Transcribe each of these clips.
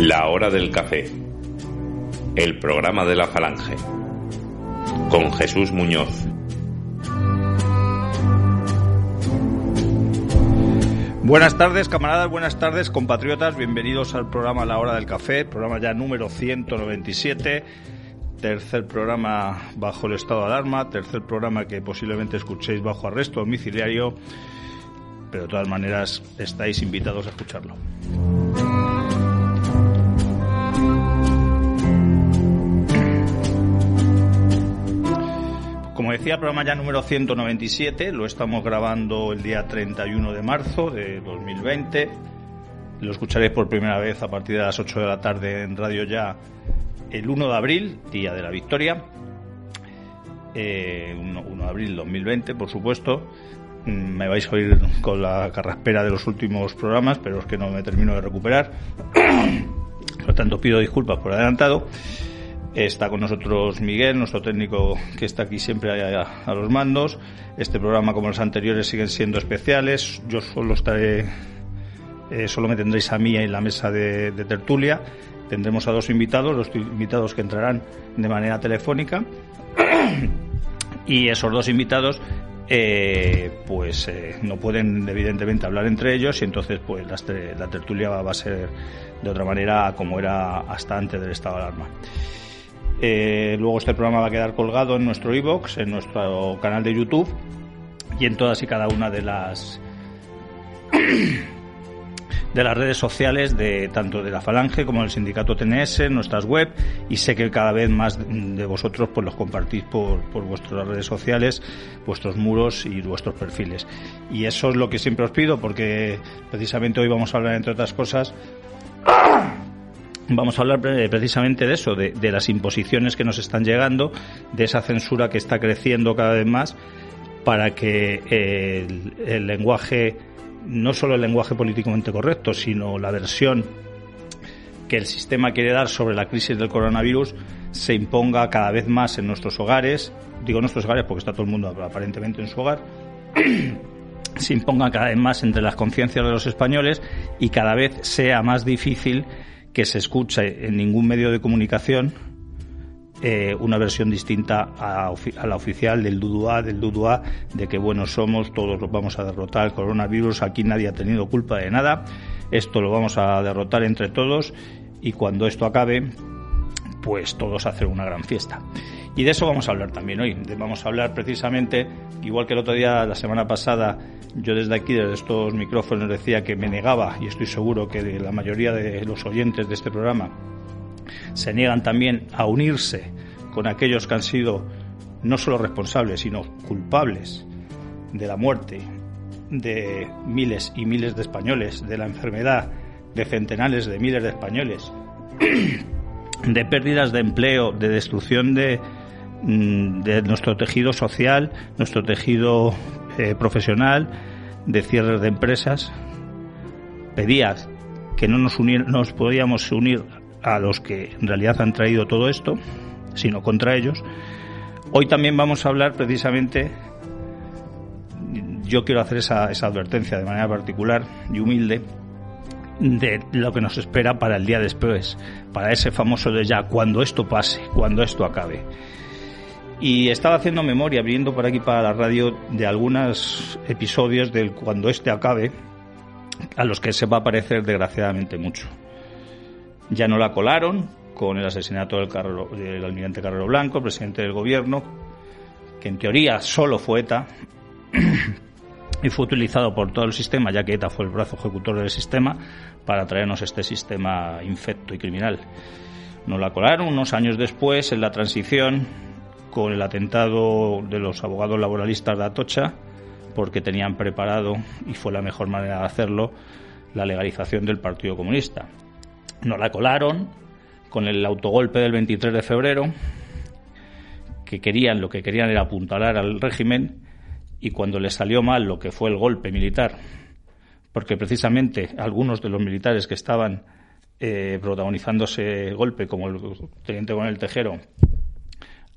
La hora del café. El programa de la falange. Con Jesús Muñoz. Buenas tardes, camaradas, buenas tardes, compatriotas. Bienvenidos al programa La Hora del Café, programa ya número 197. Tercer programa bajo el estado de alarma, tercer programa que posiblemente escuchéis bajo arresto domiciliario, pero de todas maneras estáis invitados a escucharlo. Como decía, programa ya número 197, lo estamos grabando el día 31 de marzo de 2020. Lo escucharéis por primera vez a partir de las 8 de la tarde en Radio Ya el 1 de abril, día de la victoria. Eh, 1, 1 de abril 2020, por supuesto. Mm, Me vais a oír con la carraspera de los últimos programas, pero es que no me termino de recuperar. Por lo tanto, pido disculpas por adelantado. Está con nosotros Miguel, nuestro técnico que está aquí siempre a, a, los mandos. Este programa, como los anteriores, siguen siendo especiales. Yo solo estaré, eh, solo me tendréis a mí en la mesa de, tertulia. Tendremos a dos invitados, los invitados que entrarán de manera telefónica. y esos dos invitados eh, pues eh, no pueden evidentemente hablar entre ellos y entonces pues la, la tertulia va, a ser de otra manera como era hasta antes del estado de alarma. Eh, luego este programa va a quedar colgado en nuestro iBox, en nuestro canal de YouTube y en todas y cada una de las de las redes sociales de tanto de la Falange como del sindicato TNS, en nuestras web y sé que cada vez más de vosotros pues los compartís por, por vuestras redes sociales, vuestros muros y vuestros perfiles. Y eso es lo que siempre os pido porque precisamente hoy vamos a hablar entre otras cosas vamos a hablar precisamente de eso, de, las imposiciones que nos están llegando, de esa censura que está creciendo cada vez más para que el, el lenguaje, no solo el lenguaje políticamente correcto, sino la versión que el sistema quiere dar sobre la crisis del coronavirus se imponga cada vez más en nuestros hogares, digo nuestros hogares porque está todo el mundo aparentemente en su hogar, se imponga cada vez más entre las conciencias de los españoles y cada vez sea más difícil que se escuche en ningún medio de comunicación eh, una versión distinta a, a, la oficial del Dudua, del Dudua, de que buenos somos, todos los vamos a derrotar el coronavirus, aquí nadie ha tenido culpa de nada, esto lo vamos a derrotar entre todos y cuando esto acabe, pues todos hacer una gran fiesta. Y de eso vamos a hablar también hoy. Vamos a hablar precisamente, igual que el otro día, la semana pasada, yo desde aquí, desde estos micrófonos, decía que me negaba, y estoy seguro que la mayoría de los oyentes de este programa se niegan también a unirse con aquellos que han sido no solo responsables, sino culpables de la muerte de miles y miles de españoles, de la enfermedad de centenares de miles de españoles, de pérdidas de empleo, de destrucción de, de nuestro tejido social, nuestro tejido eh, profesional, de cierres de empresas. Pedía que no nos, unir, nos podíamos unir a los que en realidad han traído todo esto, sino contra ellos. Hoy también vamos a hablar precisamente, yo quiero hacer esa, esa advertencia de manera particular y humilde, de lo que nos espera para el día después, para ese famoso de ya, cuando esto pase, cuando esto acabe. Y estaba haciendo memoria, viendo por aquí para la radio, de algunos episodios del cuando este acabe, a los que se va a parecer desgraciadamente mucho. Ya no la colaron con el asesinato del, del almirante Carrero Blanco, presidente del gobierno, que en teoría solo fue ETA, y fue utilizado por todo el sistema, ya que ETA fue el brazo ejecutor del sistema, para traernos este sistema infecto y criminal. Nos la colaron unos años después, en la transición, con el atentado de los abogados laboralistas de Atocha, porque tenían preparado, y fue la mejor manera de hacerlo, la legalización del Partido Comunista. Nos la colaron con el autogolpe del 23 de febrero, que querían, lo que querían era apuntalar al régimen, y cuando les salió mal lo que fue el golpe militar, porque precisamente algunos de los militares que estaban eh, protagonizando ese golpe, como el teniente con el Tejero,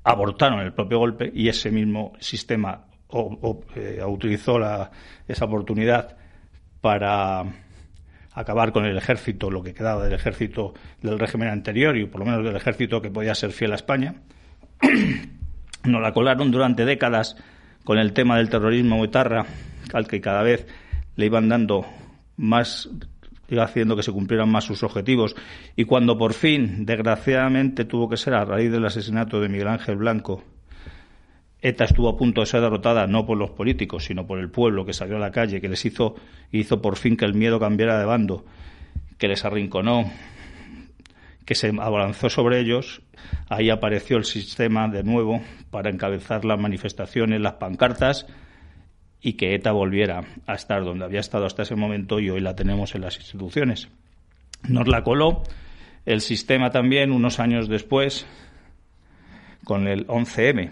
abortaron el propio golpe y ese mismo sistema eh, utilizó la, esa oportunidad para acabar con el ejército, lo que quedaba del ejército del régimen anterior y por lo menos del ejército que podía ser fiel a España. Nos la colaron durante décadas con el tema del terrorismo etarra, al que cada vez le iban dando más haciendo que se cumplieran más sus objetivos. Y cuando por fin, desgraciadamente, tuvo que ser a raíz del asesinato de Miguel Ángel Blanco, ETA estuvo a punto de ser derrotada no por los políticos, sino por el pueblo que salió a la calle, que les hizo, hizo por fin que el miedo cambiara de bando, que les arrinconó, que se abalanzó sobre ellos, ahí apareció el sistema de nuevo para encabezar las manifestaciones, las pancartas y que ETA volviera a estar donde había estado hasta ese momento y hoy la tenemos en las instituciones. Nos la coló el sistema también unos años después con el 11M,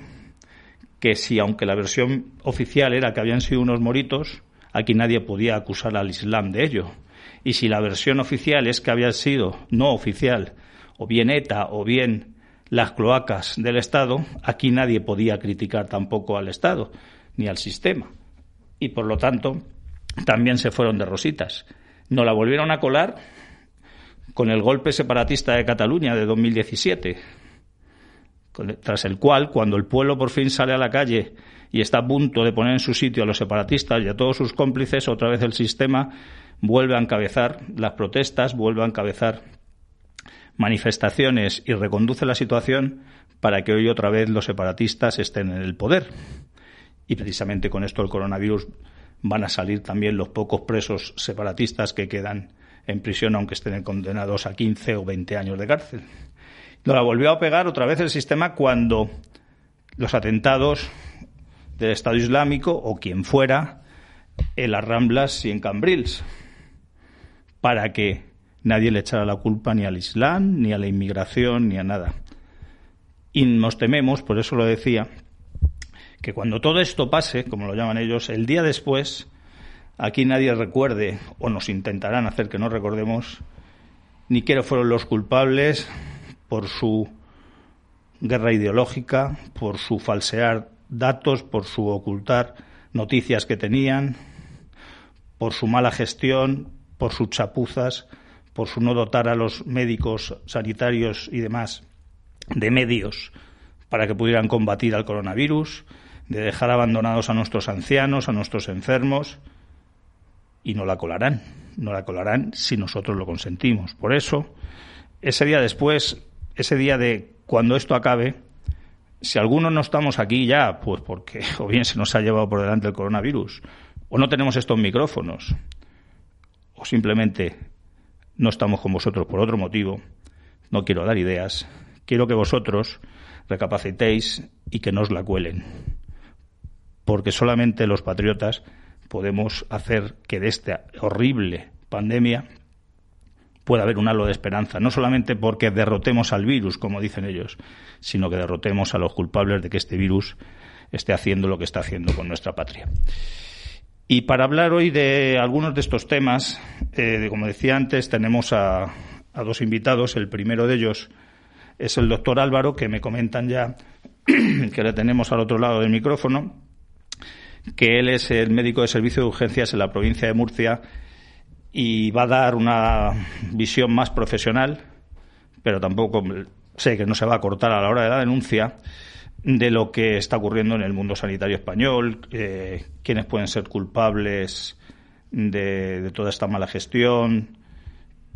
que si aunque la versión oficial era que habían sido unos moritos, aquí nadie podía acusar al Islam de ello. Y si la versión oficial es que había sido no oficial, o bien ETA, o bien las cloacas del Estado, aquí nadie podía criticar tampoco al Estado ni al sistema. Y por lo tanto, también se fueron de rositas. No la volvieron a colar con el golpe separatista de Cataluña de 2017 tras el cual, cuando el pueblo por fin sale a la calle y está a punto de poner en su sitio a los separatistas y a todos sus cómplices, otra vez el sistema vuelve a encabezar las protestas, vuelve a encabezar manifestaciones y reconduce la situación para que hoy otra vez los separatistas estén en el poder. Y precisamente con esto el coronavirus van a salir también los pocos presos separatistas que quedan en prisión, aunque estén condenados a 15 o 20 años de cárcel. Nos la volvió a pegar otra vez el sistema cuando los atentados del Estado Islámico o quien fuera en las Ramblas y en Cambrils, para que nadie le echara la culpa ni al Islam, ni a la inmigración, ni a nada. Y nos tememos, por eso lo decía, que cuando todo esto pase, como lo llaman ellos, el día después, aquí nadie recuerde, o nos intentarán hacer que no recordemos, ni quiénes fueron los culpables, por su guerra ideológica, por su falsear datos, por su ocultar noticias que tenían, por su mala gestión, por sus chapuzas, por su no dotar a los médicos sanitarios y demás de medios para que pudieran combatir al coronavirus, de dejar abandonados a nuestros ancianos, a nuestros enfermos, y no la colarán, no la colarán si nosotros lo consentimos. Por eso, ese día después ese día de cuando esto acabe, si algunos no estamos aquí ya, pues porque o bien se nos ha llevado por delante el coronavirus, o no tenemos estos micrófonos, o simplemente no estamos con vosotros por otro motivo, no quiero dar ideas, quiero que vosotros recapacitéis y que nos la cuelen. Porque solamente los patriotas podemos hacer que de esta horrible pandemia pueda haber un halo de esperanza, no solamente porque derrotemos al virus, como dicen ellos, sino que derrotemos a los culpables de que este virus esté haciendo lo que está haciendo con nuestra patria. Y para hablar hoy de algunos de estos temas, eh, como decía antes, tenemos a, a, dos invitados. El primero de ellos es el doctor Álvaro, que me comentan ya que le tenemos al otro lado del micrófono, que él es el médico de servicio de urgencias en la provincia de Murcia y va a dar una visión más profesional, pero tampoco sé que no se va a cortar a la hora de la denuncia de lo que está ocurriendo en el mundo sanitario español, eh, quiénes pueden ser culpables de, toda esta mala gestión.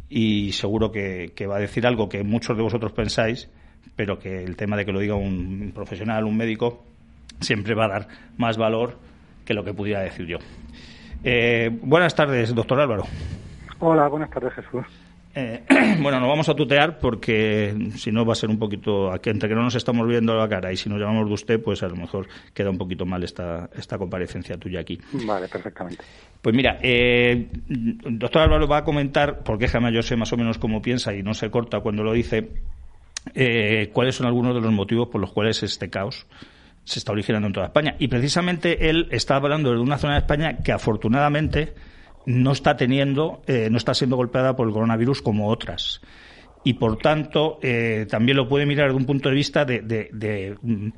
Y seguro que, va a decir algo que muchos de vosotros pensáis, pero que el tema de que lo diga un profesional, un médico, siempre va a dar más valor que lo que pudiera decir yo. Eh, buenas tardes, doctor Álvaro. Hola, buenas tardes, Jesús. Eh, bueno, nos vamos a tutear porque si no va a ser un poquito, entre que no nos estamos viendo la cara y si nos llamamos de usted, pues a lo mejor queda un poquito mal esta, esta comparecencia tuya aquí. Vale, perfectamente. Pues mira, eh, doctor Álvaro va a comentar, porque jamás yo sé más o menos cómo piensa y no se corta cuando lo dice, eh, cuáles son algunos de los motivos por los cuales este caos se está originando en toda España. Y precisamente él está hablando de una zona de España que afortunadamente no está teniendo, eh, no está siendo golpeada por el coronavirus como otras. Y por tanto, eh, también lo puede mirar desde un punto de vista de, mm,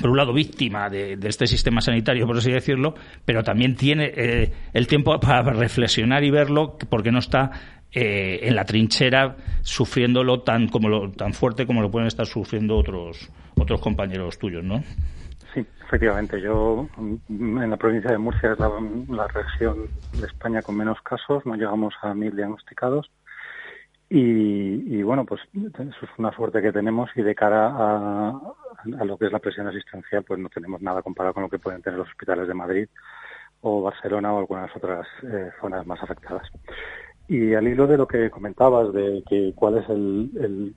por un lado víctima de, este sistema sanitario, por así decirlo, pero también tiene eh, el tiempo para reflexionar y verlo porque no está eh, en la trinchera sufriéndolo tan como lo, tan fuerte como lo pueden estar sufriendo otros otros compañeros tuyos, ¿no? Sí, efectivamente. Yo en la provincia de Murcia es la, región de España con menos casos, no llegamos a mil diagnosticados. Y, bueno, pues eso es una suerte que tenemos y de cara a, a, lo que es la presión asistencial, pues no tenemos nada comparado con lo que pueden tener los hospitales de Madrid o Barcelona o algunas otras eh, zonas más afectadas. Y al hilo de lo que comentabas, de que cuál es el,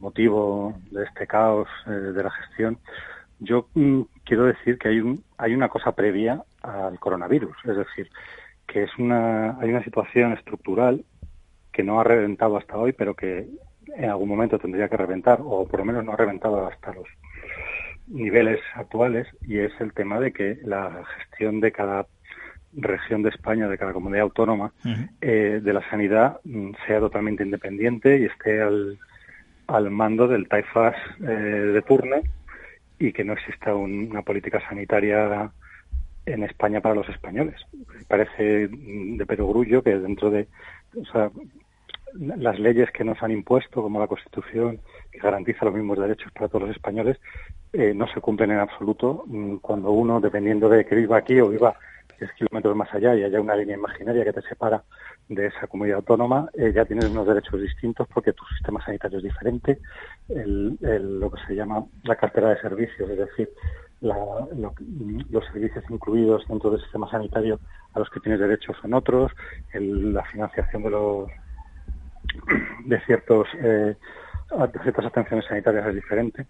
motivo de este caos eh, de la gestión, yo mm, quiero decir que hay, un, hay una cosa previa al coronavirus, es decir, que es una, hay una situación estructural que no ha reventado hasta hoy, pero que en algún momento tendría que reventar, o por lo menos no ha reventado hasta los niveles actuales, y es el tema de que la gestión de cada región de España, de cada comunidad autónoma, eh, de la sanidad mm, sea totalmente independiente y esté al, al mando del TAIFAS eh, de turno y que no exista una política sanitaria en España para los españoles. Parece de perogrullo que dentro de o sea, las leyes que nos han impuesto, como la Constitución, que garantiza los mismos derechos para todos los españoles, eh, no se cumplen en absoluto mm, cuando uno, dependiendo de que viva aquí o viva 10 kilómetros más allá y haya una línea imaginaria que te separa de esa comunidad autónoma, eh, ya tienes unos derechos distintos porque tu sistema sanitario es diferente, lo que se llama la cartera de servicios, es decir, los servicios incluidos dentro del sistema sanitario a los que tienes derechos son otros, la financiación de los de ciertos eh, de ciertas atenciones sanitarias es diferente.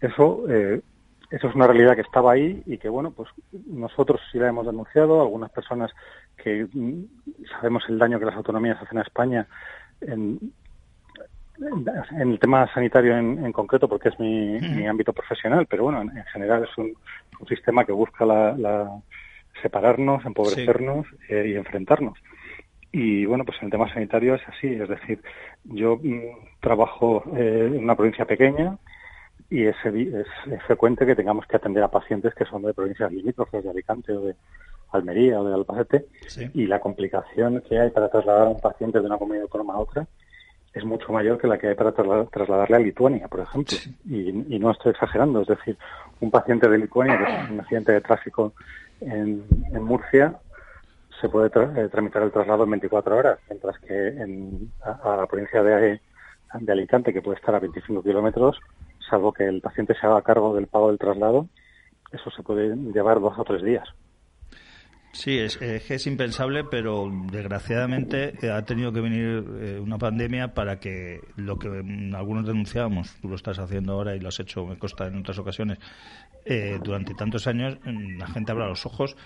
Eso eh, eso es una realidad que estaba ahí y que, bueno, pues nosotros sí la hemos denunciado, algunas personas que mm, sabemos el daño que las autonomías hacen a España en, en el tema sanitario en, concreto, porque es mi, ámbito profesional, pero bueno, en, general es un, sistema que busca la, separarnos, empobrecernos eh, y enfrentarnos. Y bueno, pues en el tema sanitario es así, es decir, yo mm, trabajo eh, en una provincia pequeña, y es, es, frecuente que tengamos que atender a pacientes que son de provincias limítrofes, de Alicante o de Almería o de Albacete, y la complicación que hay para trasladar a un paciente de una comunidad autónoma a otra es mucho mayor que la que hay para trasladarle a Lituania, por ejemplo. Y, no estoy exagerando, es decir, un paciente de Lituania que es un accidente de tráfico en, Murcia se puede eh, tramitar el traslado en 24 horas, mientras que en, a, la provincia de, de Alicante, que puede estar a 25 kilómetros, salvo que el paciente se haga cargo del pago del traslado, eso se puede llevar dos o tres días. Sí, es, es impensable, pero desgraciadamente eh, ha tenido que venir eh, una pandemia para que lo que algunos denunciábamos, tú lo estás haciendo ahora y lo has hecho, me consta en otras ocasiones, eh, durante tantos años, la gente abra los ojos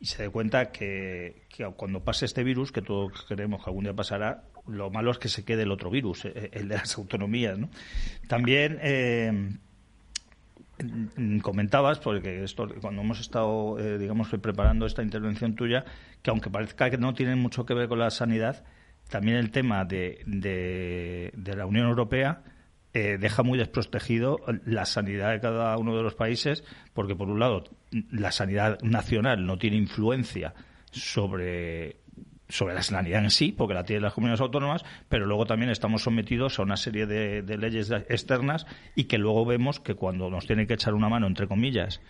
y se dé cuenta que, cuando pase este virus, que todos creemos que algún día pasará, lo malo es que se quede el otro virus, eh, el de las autonomías. ¿no? También eh, comentabas, porque cuando hemos estado, eh, digamos, preparando esta intervención tuya, que aunque parezca que no tiene mucho que ver con la sanidad, también el tema de, de la Unión Europea eh, deja muy desprotegido la sanidad de cada uno de los países, porque por un lado la sanidad nacional no tiene influencia sobre sobre la sanidad en sí, porque la tienen las comunidades autónomas, pero luego también estamos sometidos a una serie de, de leyes externas y que luego vemos que cuando nos tiene que echar una mano, entre comillas,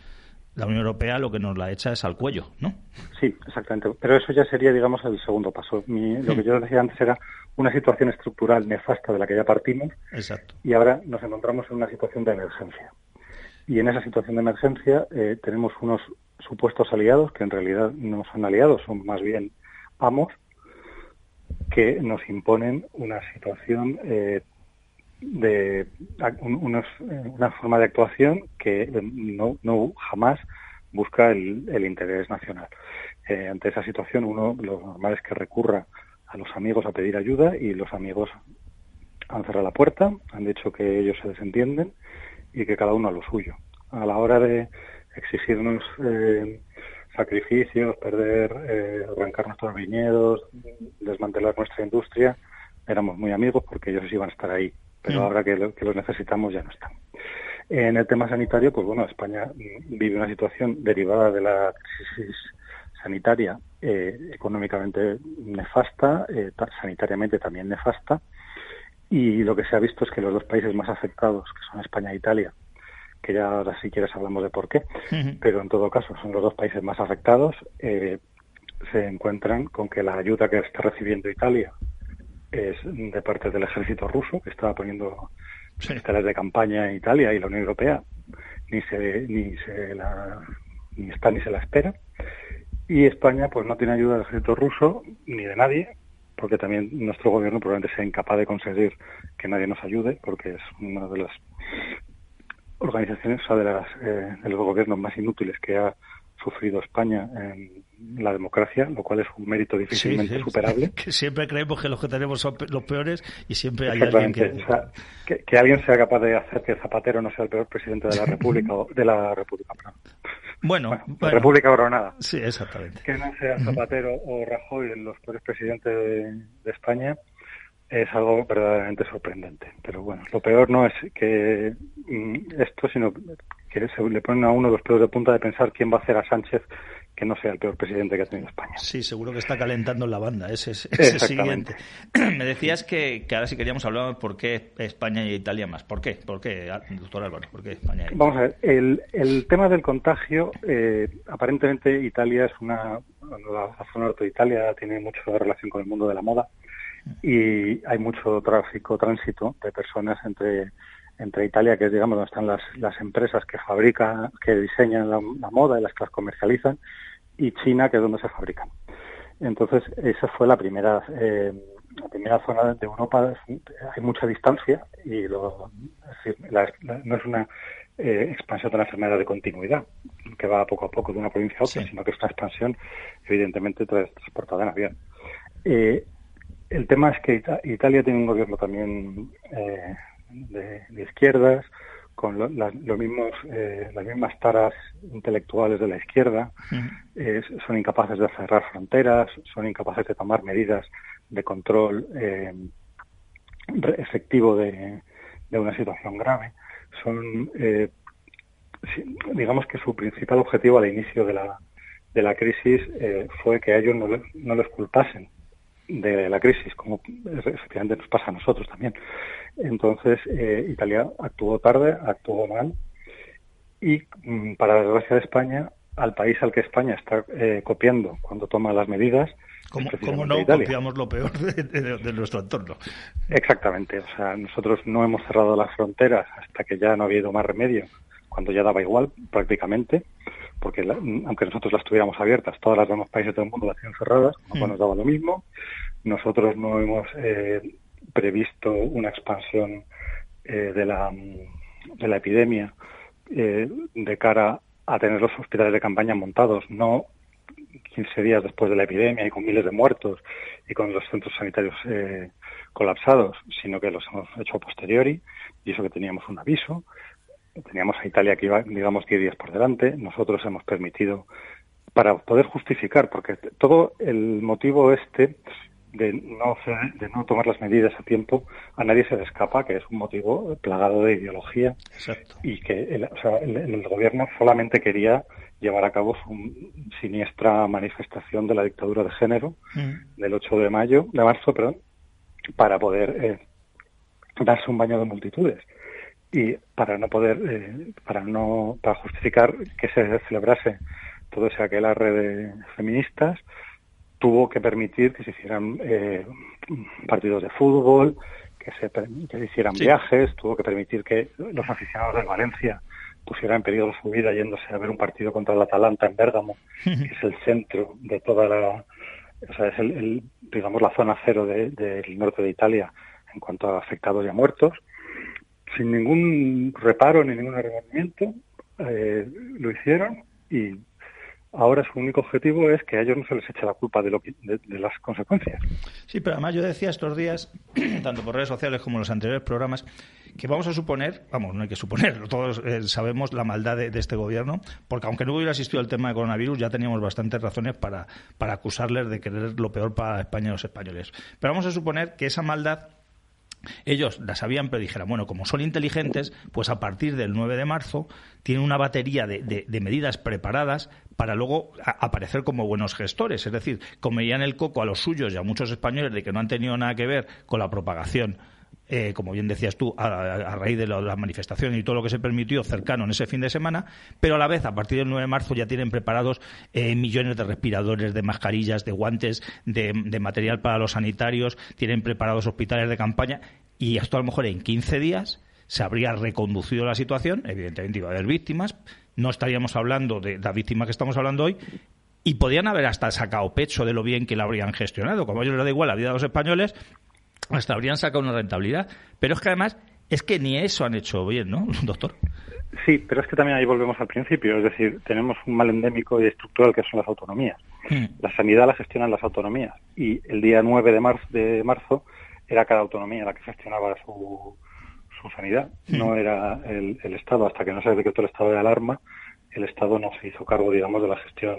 la Unión Europea lo que nos la echa es al cuello, ¿no? Sí, exactamente. Pero eso ya sería, digamos, el segundo paso. lo que yo decía antes era una situación estructural nefasta de la que ya partimos. Exacto. Y ahora nos encontramos en una situación de emergencia. Y en esa situación de emergencia eh, tenemos unos supuestos aliados que en realidad no son aliados, son más bien amos que nos imponen una situación eh, de una forma de actuación que no, no jamás busca el, interés nacional. Eh, ante esa situación, uno lo normal es que recurra a los amigos a pedir ayuda y los amigos han cerrado la puerta, han dicho que ellos se desentienden y que cada uno a lo suyo. A la hora de exigirnos eh, sacrificios, perder, eh, arrancar nuestros viñedos, desmantelar nuestra industria, éramos muy amigos porque ellos iban a estar ahí pero mm. ahora que, los necesitamos ya no están. En el tema sanitario, pues bueno, España vive una situación derivada de la crisis sanitaria eh, económicamente nefasta, eh, sanitariamente también nefasta, y lo que se ha visto es que los dos países más afectados, que son España e Italia, que ya ahora si quieres hablamos de por qué, pero en todo caso son los dos países más afectados, eh, se encuentran con que la ayuda que está recibiendo Italia es de parte del ejército ruso, que estaba poniendo militares de campaña en Italia y la Unión Europea, ni se, ni se la, ni está ni se la espera. Y España pues no tiene ayuda del ejército ruso ni de nadie, porque también nuestro gobierno probablemente sea incapaz de conseguir que nadie nos ayude, porque es una de las organizaciones, o sea, de, las, eh, de los gobiernos más inútiles que ha sufrido España en la democracia, lo cual es un mérito difícilmente superable. Que siempre creemos que los que tenemos son los peores y siempre hay alguien que... que... alguien sea capaz de hacer que Zapatero no sea el peor presidente de la República, de la República, Bueno, La República Granada. Sí, exactamente. Que no sea Zapatero o Rajoy los peores presidentes de España es algo verdaderamente sorprendente. Pero bueno, lo peor no es que mm, esto, sino que se le ponen a uno los pelos de punta de pensar quién va a hacer a Sánchez que no sea el peor presidente que ha tenido España. Sí, seguro que está calentando en la banda, ese es el siguiente. Me decías que, ahora si queríamos hablar por qué España y Italia más. ¿Por qué? ¿Por qué, doctor Álvaro? ¿Por qué España y Vamos a ver, el, el tema del contagio, eh, aparentemente Italia es una, la zona norte de Italia tiene mucha relación con el mundo de la moda y hay mucho tráfico, tránsito de personas entre entre Italia, que es digamos donde están las, las empresas que fabrican, que diseñan la, moda y las que las comercializan, y China, que es donde se fabrican. Entonces, esa fue la primera, eh, la primera zona de Europa. Hay mucha distancia y lo, no es una eh, expansión de la enfermedad de continuidad, que va poco a poco de una provincia a otra, sino que es una expansión, evidentemente, transportada en avión. Eh, el tema es que Italia tiene un gobierno también eh, de, izquierdas, con los mismos, eh, las mismas taras intelectuales de la izquierda, eh, son incapaces de cerrar fronteras, son incapaces de tomar medidas de control efectivo de, una situación grave. Son, digamos que su principal objetivo al inicio de la, de la crisis fue que a ellos no, no les culpasen de la crisis, como efectivamente nos pasa a nosotros también. Entonces, eh, Italia actuó tarde, actuó mal, y mm, para la desgracia de España, al país al que España está eh, copiando cuando toma las medidas. ¿Cómo, no copiamos lo peor de, nuestro entorno? Exactamente. O sea, nosotros no hemos cerrado las fronteras hasta que ya no ha habido más remedio, cuando ya daba igual prácticamente porque aunque nosotros las tuviéramos abiertas, todas las demás países del mundo las tienen cerradas, mm. nos daba lo mismo. Nosotros no hemos eh, previsto una expansión eh, de, la, de la epidemia eh, de cara a tener los hospitales de campaña montados, no 15 días después de la epidemia y con miles de muertos y con los centros sanitarios colapsados, sino que los hemos hecho a posteriori y eso que teníamos un aviso teníamos a Italia que iba, digamos, 10 días por delante, nosotros hemos permitido, para poder justificar, porque todo el motivo este de no, de no tomar las medidas a tiempo, a nadie se le escapa, que es un motivo plagado de ideología. Y que el, o sea, el, gobierno solamente quería llevar a cabo su siniestra manifestación de la dictadura de género mm. del 8 de mayo, de marzo, perdón, para poder eh, darse un baño de multitudes y para no poder, eh, para no, para justificar que se celebrase todo ese aquelarre de feministas, tuvo que permitir que se hicieran eh, partidos de fútbol, que se, que hicieran viajes, tuvo que permitir que los aficionados de Valencia pusieran en peligro su vida yéndose a ver un partido contra el Atalanta en Bérgamo, que es el centro de toda la, o sea, es el, digamos la zona cero del norte de Italia en cuanto a afectados y a muertos sin ningún reparo ni ningún arrepentimiento, eh, lo hicieron y ahora su único objetivo es que a ellos no se les eche la culpa de, lo de, las consecuencias. Sí, pero además yo decía estos días, tanto por redes sociales como en los anteriores programas, que vamos a suponer, vamos, no hay que suponer, todos eh, sabemos la maldad de, este gobierno, porque aunque no hubiera existido el tema de coronavirus, ya teníamos bastantes razones para, para acusarles de querer lo peor para España y los españoles. Pero vamos a suponer que esa maldad ellos las sabían, pero dijeron, bueno, como son inteligentes, pues a partir del 9 de marzo tienen una batería de, medidas preparadas para luego aparecer como buenos gestores. Es decir, comerían el coco a los suyos y a muchos españoles de que no han tenido nada que ver con la propagación eh, como bien decías tú, a, raíz de las manifestaciones y todo lo que se permitió cercano en ese fin de semana, pero a la vez, a partir del 9 de marzo, ya tienen preparados eh, millones de respiradores, de mascarillas, de guantes, de, material para los sanitarios, tienen preparados hospitales de campaña y esto a lo mejor en 15 días se habría reconducido la situación, evidentemente iba a haber víctimas, no estaríamos hablando de la víctima que estamos hablando hoy, y podían haber hasta sacado pecho de lo bien que la habrían gestionado. Como a ellos les da igual la vida de los españoles, hasta habrían sacado una rentabilidad. Pero es que además, es que ni eso han hecho bien, ¿no, doctor? Sí, pero es que también ahí volvemos al principio. Es decir, tenemos un mal endémico y estructural que son las autonomías. Hmm. La sanidad la gestionan las autonomías. Y el día 9 de marzo, de marzo era cada autonomía la que gestionaba su, su sanidad. Hmm. No era el, Estado. Hasta que no se decretó el estado de alarma, el Estado no se hizo cargo, digamos, de la gestión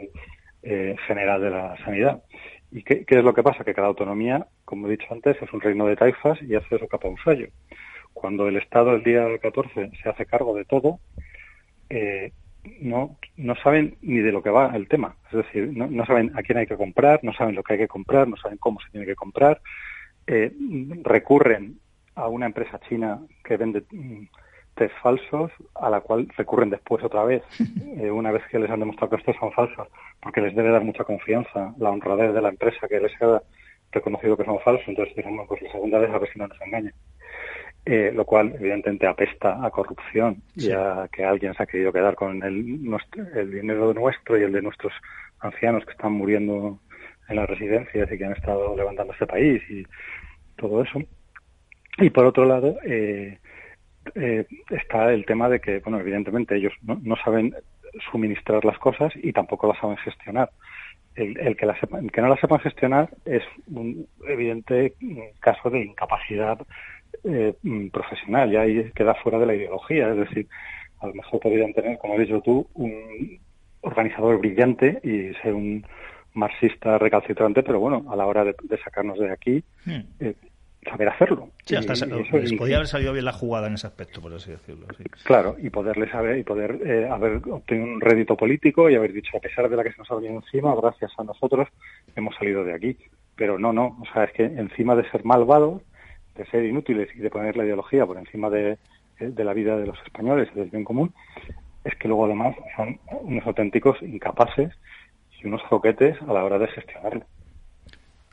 eh, general de la sanidad. ¿Y qué, es lo que pasa? Que cada autonomía, como he dicho antes, es un reino de taifas y hace su capa un fallo. Cuando el Estado el día 14 se hace cargo de todo, eh, no, no saben ni de lo que va el tema. Es decir, no, saben a quién hay que comprar, no saben lo que hay que comprar, no saben cómo se tiene que comprar. Eh, recurren a una empresa china que vende mm, test falsos, a la cual recurren después otra vez, eh, una vez que les han demostrado que estos son falsos, porque les debe dar mucha confianza la honradez de la empresa que les ha reconocido que son falsos, entonces digamos, pues la segunda vez a ver si no nos engaña. Eh, lo cual evidentemente apesta a corrupción y a que alguien se ha querido quedar con el, nuestro, el dinero nuestro y el de nuestros ancianos que están muriendo en las residencias y que han estado levantando este país y todo eso. Y por otro lado, eh, eh, está el tema de que, bueno, evidentemente ellos no, saben suministrar las cosas y tampoco las saben gestionar. El, que, que no las sepan gestionar es un evidente caso de incapacidad eh, profesional, ya ahí queda fuera de la ideología. Es decir, a lo mejor podrían tener, como has dicho tú, un organizador brillante y ser un marxista recalcitrante, pero bueno, a la hora de, sacarnos de aquí, hmm. eh, saber hacerlo. Sí, hasta les podía haber salido bien la jugada en ese aspecto, por así decirlo. Claro, y poderle saber y poder eh, haber obtenido un rédito político y haber dicho, a pesar de la que se nos ha venido encima, gracias a nosotros hemos salido de aquí. Pero no, no, o sea, es que encima de ser malvados, de ser inútiles y de poner la ideología por encima de, de la vida de los españoles y del bien común, es que luego además son unos auténticos incapaces y unos zoquetes a la hora de gestionarlo.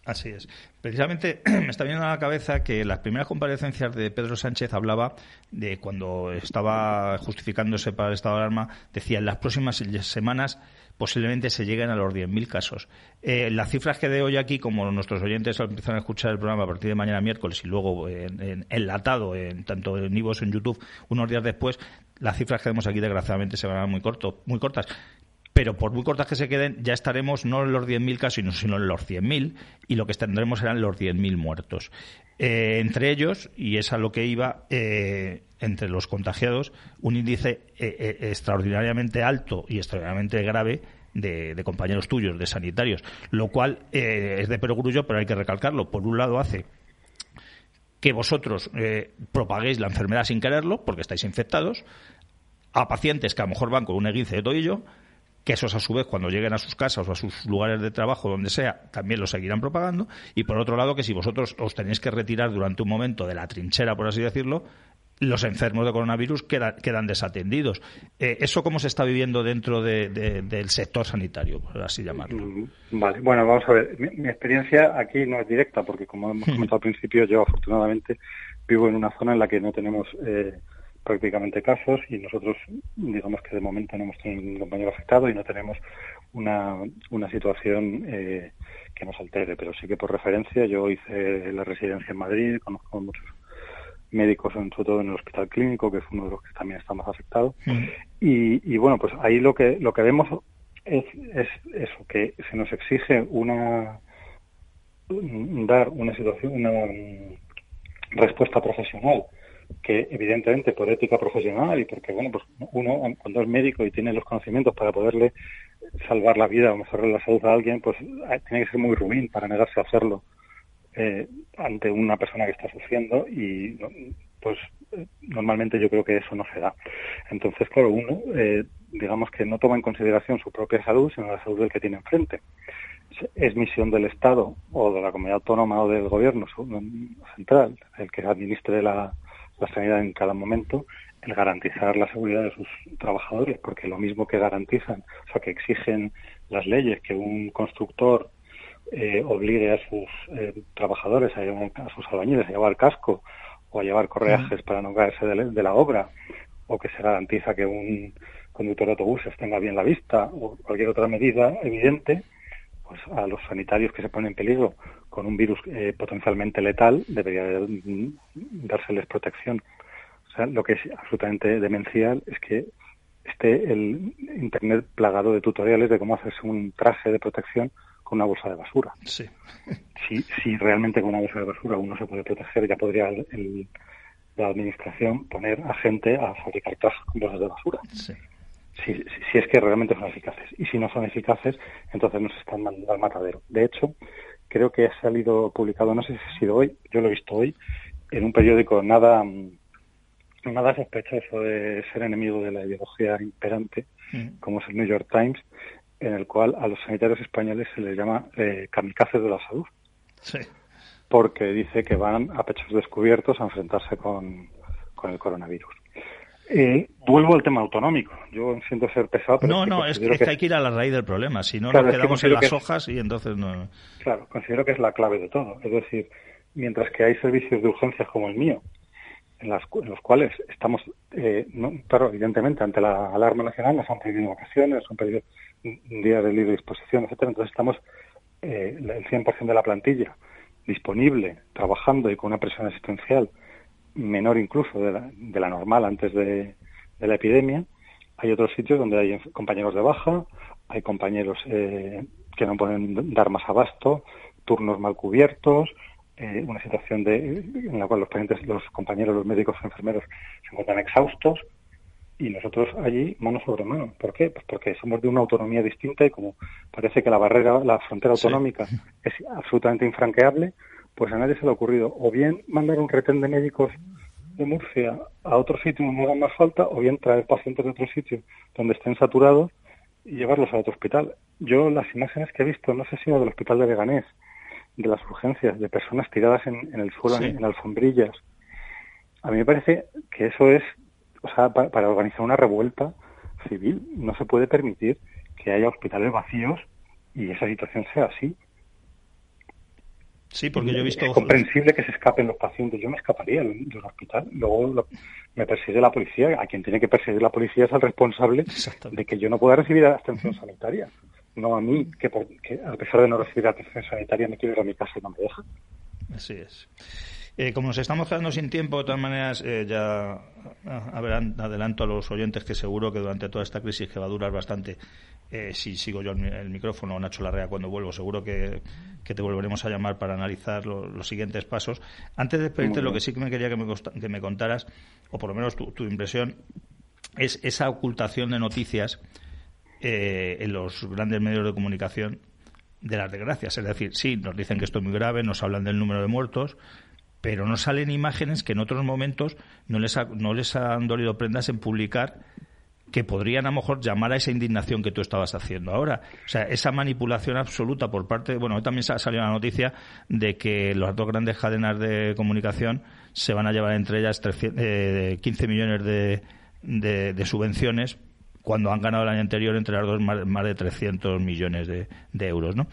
Así es. Precisamente me está viendo a la cabeza que las primeras comparecencias de Pedro Sánchez hablaba de cuando estaba justificándose para el estado de alarma, decía en las próximas semanas posiblemente se lleguen a los 10.000 casos. Eh, las cifras que de hoy aquí, como nuestros oyentes empiezan a escuchar el programa a partir de mañana miércoles y luego en, enlatado, en, tanto en Ivos en YouTube, unos días después, las cifras que vemos aquí desgraciadamente se van a muy, corto, muy cortas pero por muy cortas que se queden, ya estaremos no en los 10.000 casos, sino en los 100.000, y lo que tendremos serán los 10.000 muertos. Eh, entre ellos, y es a lo que iba, eh, entre los contagiados, un índice eh, extraordinariamente alto y extraordinariamente grave de, compañeros tuyos, de sanitarios, lo cual es de perogrullo, pero hay que recalcarlo. Por un lado, hace que vosotros propaguéis la enfermedad sin quererlo, porque estáis infectados, a pacientes que a lo mejor van con un eguince de tobillo, que esos a su vez cuando lleguen a sus casas o a sus lugares de trabajo, donde sea, también lo seguirán propagando. Y por otro lado, que si vosotros os tenéis que retirar durante un momento de la trinchera, por así decirlo, los enfermos de coronavirus quedan, quedan desatendidos. Eh, ¿Eso cómo se está viviendo dentro del sector sanitario, por así llamarlo? Mm, vale, bueno, vamos a ver. Mi, experiencia aquí no es directa, porque como hemos comentado al principio, yo afortunadamente vivo en una zona en la que no tenemos eh, prácticamente casos y nosotros digamos que de momento no hemos tenido ningún compañero afectado y no tenemos una, una situación eh, que nos altere, pero sí que por referencia yo hice la residencia en Madrid, conozco muchos médicos, sobre todo en el hospital clínico, que es uno de los que también estamos afectados. Mm. Y, y, bueno, pues ahí lo que lo que vemos es, es eso, que se nos exige una dar una situación, una respuesta profesional que evidentemente por ética profesional y porque bueno pues uno cuando es médico y tiene los conocimientos para poderle salvar la vida o mejorarle la salud a alguien pues tiene que ser muy ruin para negarse a hacerlo eh, ante una persona que está sufriendo y pues normalmente yo creo que eso no se da. Entonces, claro, uno, eh, digamos que no toma en consideración su propia salud, sino la salud del que tiene enfrente. Es misión del Estado o de la comunidad autónoma o del gobierno central, el que administre la, la sanidad en cada momento, el garantizar la seguridad de sus trabajadores, porque lo mismo que garantizan, o sea, que exigen las leyes que un constructor eh, obligue a sus eh, trabajadores, a, llevar, a sus albañiles a llevar casco o a llevar correajes para no caerse de, la obra, o que se garantiza que un conductor de autobuses tenga bien la vista, o cualquier otra medida evidente, pues a los sanitarios que se ponen en peligro con un virus eh, potencialmente letal debería dárseles protección. O sea, lo que es absolutamente demencial es que esté el Internet plagado de tutoriales de cómo hacerse un traje de protección con una bolsa de basura. Sí. Si, si realmente con una bolsa de basura uno se puede proteger, ya podría la administración poner a gente a fabricar trajes con bolsas de basura. Sí. Si, si, es que realmente son eficaces. Y si no son eficaces, entonces nos están mandando al matadero. De hecho, creo que ha salido publicado, no sé si ha sido hoy, yo lo he visto hoy, en un periódico nada nada sospechoso de ser enemigo de la ideología imperante, mm. como es el New York Times, en el cual a los sanitarios españoles se les llama eh, kamikazes de la salud. Sí. Porque dice que van a pechos descubiertos a enfrentarse con, el coronavirus. Eh, vuelvo al tema autonómico. Yo siento ser pesado, pero. No, no, es, que, hay que ir a la raíz del problema. Si no, nos quedamos en las hojas y entonces no. Claro, considero que es la clave de todo. Es decir, mientras que hay servicios de urgencias como el mío, en, las, los cuales estamos, eh, no, claro, evidentemente, ante la alarma nacional nos han pedido vacaciones, nos han pedido días de libre disposición, etcétera. Entonces estamos eh, el 100% de la plantilla disponible, trabajando y con una presión asistencial menor incluso de la, de la normal antes de, la epidemia. Hay otros sitios donde hay compañeros de baja, hay compañeros eh, que no pueden dar más abasto, turnos mal cubiertos, eh, una situación de, en la cual los pacientes, los compañeros, los médicos, enfermeros se encuentran exhaustos y nosotros allí mano sobre mano. ¿Por qué? Pues porque somos de una autonomía distinta y como parece que la barrera, la frontera autonómica es absolutamente infranqueable, pues a nadie se le ha ocurrido o bien mandar un retén de médicos de Murcia a otro sitio donde haga más falta o bien traer pacientes de otro sitio donde estén saturados y llevarlos a otro hospital. Yo las imágenes que he visto, no sé si era del hospital de Leganés, de las urgencias, de personas tiradas en, el suelo, en alfombrillas, a mí me parece que eso es o sea, para, organizar una revuelta civil no se puede permitir que haya hospitales vacíos y esa situación sea así. Sí, porque yo he visto... Es comprensible que se escapen los pacientes. Yo me escaparía de un hospital. Luego me persigue la policía. A quien tiene que perseguir la policía es el responsable de que yo no pueda recibir atención sanitaria. No a mí, que, que a pesar de no recibir atención sanitaria me quiero ir a mi casa y no me deja. Así es. Eh, como nos estamos quedando sin tiempo, de todas maneras, eh, ya adelanto a los oyentes que seguro que durante toda esta crisis, que va a durar bastante, eh, si sigo yo el, micrófono, Nacho Larrea, cuando vuelvo, seguro que, te volveremos a llamar para analizar los siguientes pasos. Antes de pedirte lo que sí que me quería que me, que me contaras, o por lo menos tu, impresión, es esa ocultación de noticias en los grandes medios de comunicación de las desgracias. Es decir, sí, nos dicen que esto es muy grave, nos hablan del número de muertos, pero no salen imágenes que en otros momentos no les, no les han dolido prendas en publicar que podrían a lo mejor llamar a esa indignación que tú estabas haciendo ahora. O sea, esa manipulación absoluta por parte, bueno, también salido la noticia de que las dos grandes cadenas de comunicación se van a llevar entre ellas 15 eh, millones de, de, subvenciones cuando han ganado el año anterior entre las dos más, de 300 millones de, de euros, ¿no?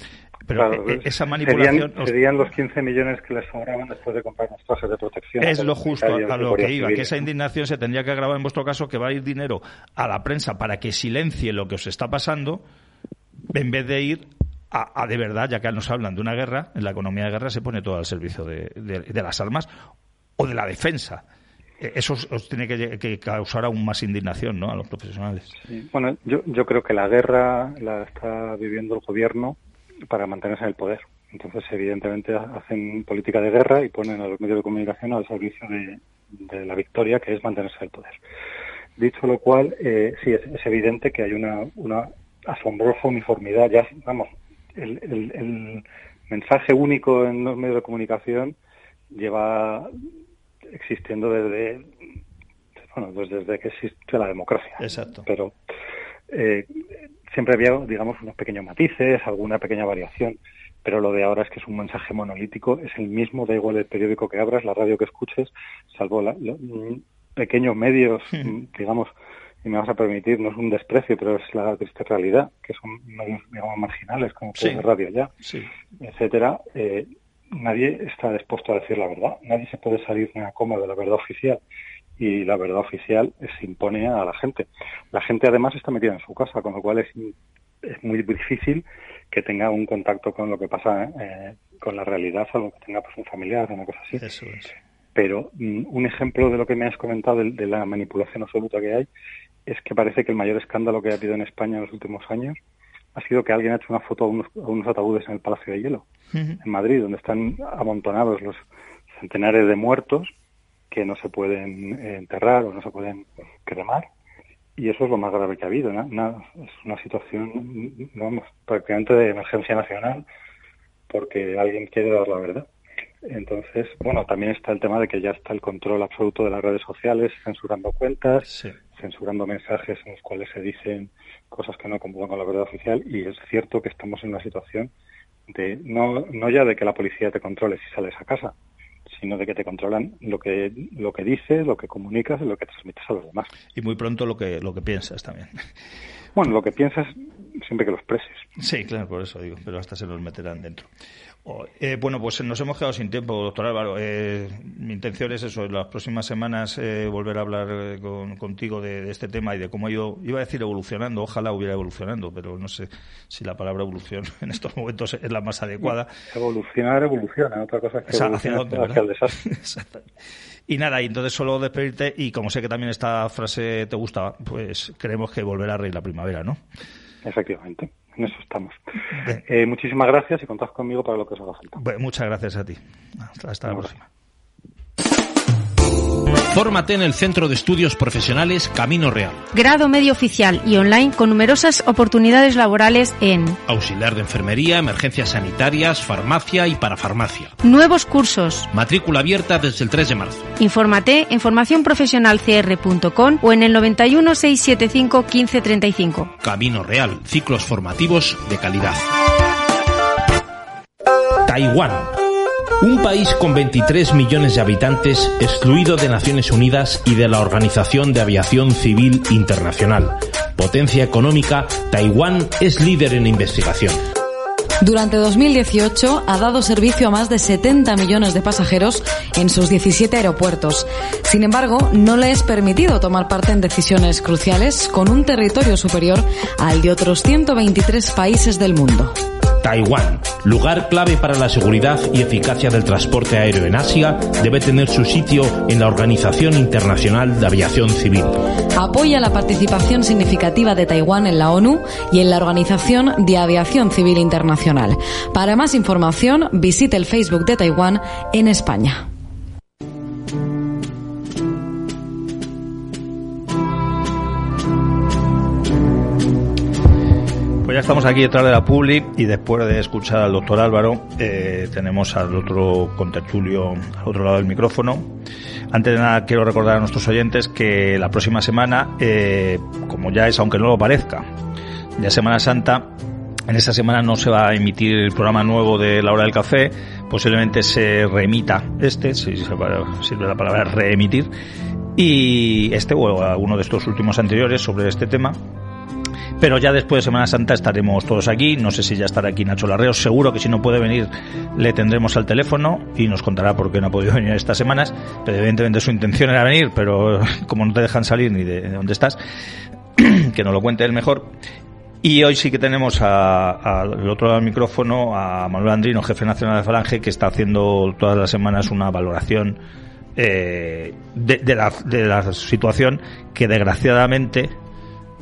Pero e, esa manipulación... Serían, los 15 millones que les sobraban después de comprar los trajes de protección. Es lo justo a lo que iba, que esa indignación se tendría que agravar en vuestro caso, que va a ir dinero a la prensa para que silencie lo que os está pasando, en vez de ir a, de verdad, ya que nos hablan de una guerra, en la economía de guerra se pone todo al servicio de, las armas o de la defensa e, eso os, tiene que, causar aún más indignación ¿no? a los profesionales. Bueno, yo, yo creo que la guerra la está viviendo el gobierno para mantenerse en el poder. Entonces, evidentemente, hacen política de guerra y ponen a los medios de comunicación al servicio de, la victoria, que es mantenerse en el poder. Dicho lo cual, eh, sí, es, evidente que hay una, una asombrosa uniformidad. Ya, vamos, el, mensaje único en los medios de comunicación lleva existiendo desde bueno pues desde que existe la democracia exacto pero eh, siempre había digamos unos pequeños matices alguna pequeña variación pero lo de ahora es que es un mensaje monolítico es el mismo da igual el periódico que abras la radio que escuches salvo la, pequeños medios digamos y me vas a permitir, no es un desprecio, pero es la triste realidad, que son medios, digamos, marginales, como sí. Radio Ya, etcétera, eh, nadie está dispuesto a decir la verdad, nadie se puede salir ni a coma de la verdad oficial y la verdad oficial se impone a la gente. La gente además está metida en su casa, con lo cual es, es muy difícil que tenga un contacto con lo que pasa eh, con la realidad, salvo que tenga pues, un familiar o una cosa así. Eso es. Pero mm, un ejemplo de lo que me has comentado de, de, la manipulación absoluta que hay es que parece que el mayor escándalo que ha habido en España en los últimos años ha sido que alguien ha hecho una foto a unos, a unos ataúdes en el Palacio de Hielo, uh -huh. en Madrid, donde están amontonados los centenares de muertos que no se pueden enterrar o no se pueden cremar. Y eso es lo más grave que ha habido. ¿no? Una, es una situación, vamos, prácticamente de emergencia nacional porque alguien quiere dar la verdad. Entonces, bueno, también está el tema de que ya está el control absoluto de las redes sociales, censurando cuentas, sí. censurando mensajes en los cuales se dicen cosas que no computan con la verdad oficial. Y es cierto que estamos en una situación de no, no ya de que la policía te controle si sales a casa, sino de que te controlan lo que lo que dices, lo que comunicas y lo que transmites a los demás. Y muy pronto lo que lo que piensas también. Bueno, lo que piensas siempre que los preses. Sí, claro, por eso digo, pero hasta se los meterán dentro. Eh, bueno, pues nos hemos quedado sin tiempo, doctor Álvaro. Eh, mi intención es eso, en las próximas semanas eh, volver a hablar eh, con, contigo de, de, este tema y de cómo ha ido, iba a decir evolucionando, ojalá hubiera evolucionando, pero no sé si la palabra evolución en estos momentos es la más adecuada. Evolucionar, evoluciona, otra cosa es que o hacia, dónde, hacia el desastre. y nada, y entonces solo despedirte y como sé que también esta frase te gusta, pues creemos que volverá a reír la primavera, ¿no? Efectivamente en eso estamos. Eh, muchísimas gracias y contad conmigo para lo que os haga falta. Bueno, muchas gracias a ti. Hasta, hasta la próxima. Fórmate en el Centro de Estudios Profesionales Camino Real. Grado medio oficial y online con numerosas oportunidades laborales en Auxiliar de Enfermería, Emergencias Sanitarias, Farmacia y Parafarmacia. Nuevos cursos. Matrícula abierta desde el 3 de marzo. Infórmate en formacionprofesionalcr.com o en el 91 675 1535. Camino Real, ciclos formativos de calidad. Taiwán un país con 23 millones de habitantes excluido de Naciones Unidas y de la Organización de Aviación Civil Internacional. Potencia económica, Taiwán es líder en investigación. Durante 2018 ha dado servicio a más de 70 millones de pasajeros en sus 17 aeropuertos. Sin embargo, no le es permitido tomar parte en decisiones cruciales con un territorio superior al de otros 123 países del mundo. Taiwán, lugar clave para la seguridad y eficacia del transporte aéreo en Asia, debe tener su sitio en la Organización Internacional de Aviación Civil. Apoya la participación significativa de Taiwán en la ONU y en la Organización de Aviación Civil Internacional. Para más información, visite el Facebook de Taiwán en España. Ya estamos aquí detrás de la Publi y después de escuchar al doctor Álvaro, eh, tenemos al otro contertulio al otro lado del micrófono. Antes de nada, quiero recordar a nuestros oyentes que la próxima semana, eh, como ya es, aunque no lo parezca, ya Semana Santa, en esta semana no se va a emitir el programa nuevo de la hora del café, posiblemente se reemita este, si sirve la palabra reemitir, y este o alguno de estos últimos anteriores sobre este tema pero ya después de Semana Santa estaremos todos aquí. No sé si ya estará aquí Nacho Larreo. Seguro que si no puede venir le tendremos al teléfono y nos contará por qué no ha podido venir estas semanas. Pero evidentemente su intención era venir, pero como no te dejan salir ni de dónde estás, que nos lo cuente él mejor. Y hoy sí que tenemos al otro lado del micrófono a Manuel Andrino, jefe nacional de Falange, que está haciendo todas las semanas una valoración eh, de, de, la, de la situación que desgraciadamente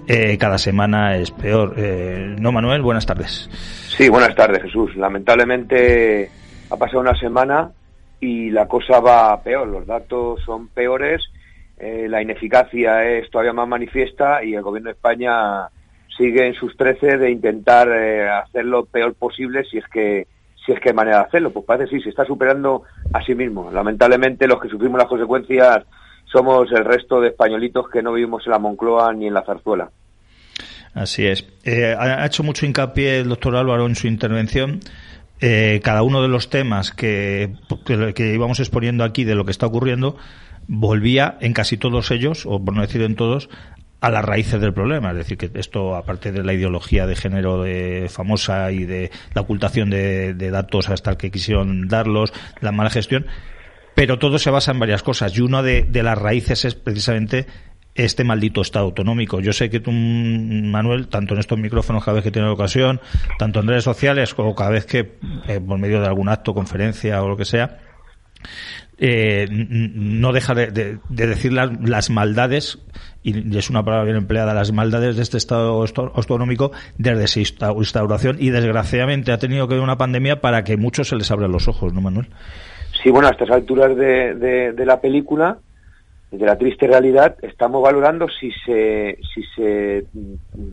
eh, cada semana es peor. Eh, ¿No, Manuel? Buenas tardes. Sí, buenas tardes, Jesús. Lamentablemente ha pasado una semana y la cosa va peor. Los datos son peores, eh, la ineficacia es todavía más manifiesta y el Gobierno de España sigue en sus trece de intentar eh, hacer lo peor posible si es que si es que hay manera de hacerlo. Pues parece que sí, se está superando a sí mismo. Lamentablemente los que sufrimos las consecuencias somos el resto de españolitos que no vivimos en la Moncloa ni en la Zarzuela. Así es. Eh, ha hecho mucho hincapié el doctor Álvaro en su intervención. Eh, cada uno de los temas que, que, íbamos exponiendo aquí de lo que está ocurriendo volvía en casi todos ellos, o por no decir en todos, a las raíces del problema. Es decir, que esto, aparte de la ideología de género de, famosa y de la ocultación de, de datos hasta el que quisieron darlos, la mala gestión, pero todo se basa en varias cosas. Y una de, de las raíces es precisamente este maldito Estado autonómico. Yo sé que tú, Manuel, tanto en estos micrófonos cada vez que tienes ocasión, tanto en redes sociales como cada vez que, eh, por medio de algún acto, conferencia o lo que sea, eh, no deja de, decir las, maldades, y es una palabra bien empleada, las maldades de este Estado autonómico desde su instauración y desgraciadamente ha tenido que ver una pandemia para que muchos se les abran los ojos, ¿no, Manuel? Sí, bueno, a estas alturas de, de la película, de la triste realidad, estamos valorando si se, si se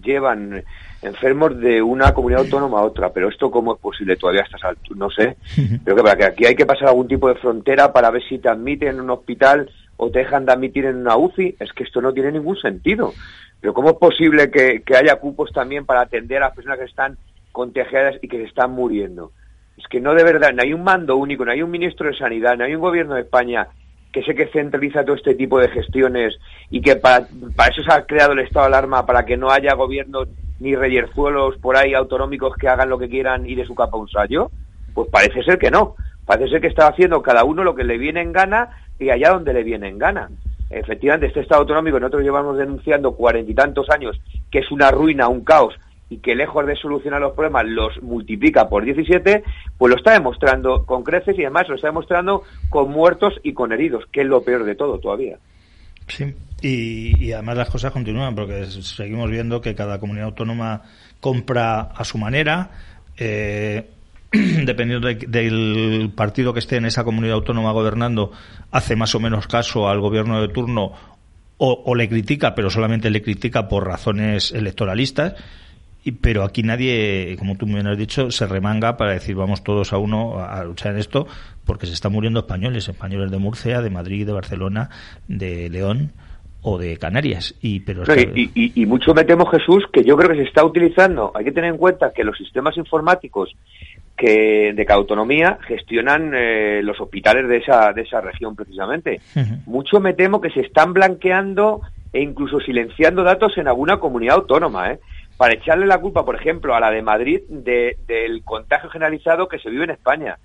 llevan enfermos de una comunidad autónoma a otra, pero esto cómo es posible todavía a estas alturas, no sé. Creo que para que aquí hay que pasar algún tipo de frontera para ver si te admiten en un hospital o te dejan de admitir en una UCI, es que esto no tiene ningún sentido. Pero ¿cómo es posible que, que haya cupos también para atender a las personas que están contagiadas y que se están muriendo? Es que no de verdad, no hay un mando único, no hay un ministro de Sanidad, no hay un gobierno de España que sé que centraliza todo este tipo de gestiones y que para, eso se ha creado el estado de alarma, para que no haya gobiernos ni reyerzuelos por ahí autonómicos que hagan lo que quieran y de su capa un sallo, pues parece ser que no. Parece ser que está haciendo cada uno lo que le viene en gana y allá donde le viene en gana. Efectivamente, este Estado autonómico nosotros llevamos denunciando cuarenta y tantos años que es una ruina, un caos, y que lejos de solucionar los problemas los multiplica por 17, pues lo está demostrando con creces y además lo está demostrando con muertos y con heridos, que es lo peor de todo todavía. Sí, y, además las cosas continúan porque seguimos viendo que cada comunidad autónoma compra a su manera. Eh, dependiendo del partido que esté en esa comunidad autónoma gobernando, hace más o menos caso al gobierno de turno o, o, le critica, pero solamente le critica por razones electoralistas pero aquí nadie, como tú me has dicho, se remanga para decir vamos todos a uno a luchar en esto, porque se están muriendo españoles, españoles de Murcia, de Madrid, de Barcelona, de León o de Canarias. Y, pero y, mucho me temo, Jesús, que yo creo que se está utilizando, hay que tener en cuenta que los sistemas informáticos que de cada autonomía gestionan eh, los hospitales de esa, de esa región precisamente. Mucho me temo que se están blanqueando e incluso silenciando datos en alguna comunidad autónoma. ¿eh? Para echarle la culpa, por ejemplo, a la de Madrid del contagio generalizado que se vive en España.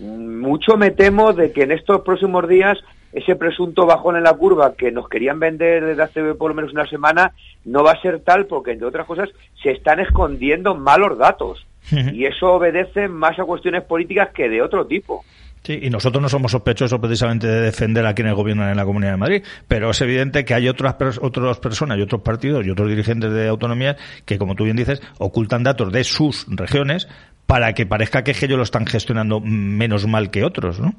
Mucho me temo de que en estos próximos días ese presunto bajón en la curva que nos querían vender desde hace por lo menos una semana no va a ser tal porque, entre otras cosas, se están escondiendo malos datos. Y eso obedece más a cuestiones políticas que de otro tipo. Sí, y nosotros no somos sospechosos precisamente de defender a quienes gobiernan en la Comunidad de Madrid, pero es evidente que hay otras, otras personas y otros partidos y otros dirigentes de autonomía que, como tú bien dices, ocultan datos de sus regiones para que parezca que ellos lo están gestionando menos mal que otros, ¿no?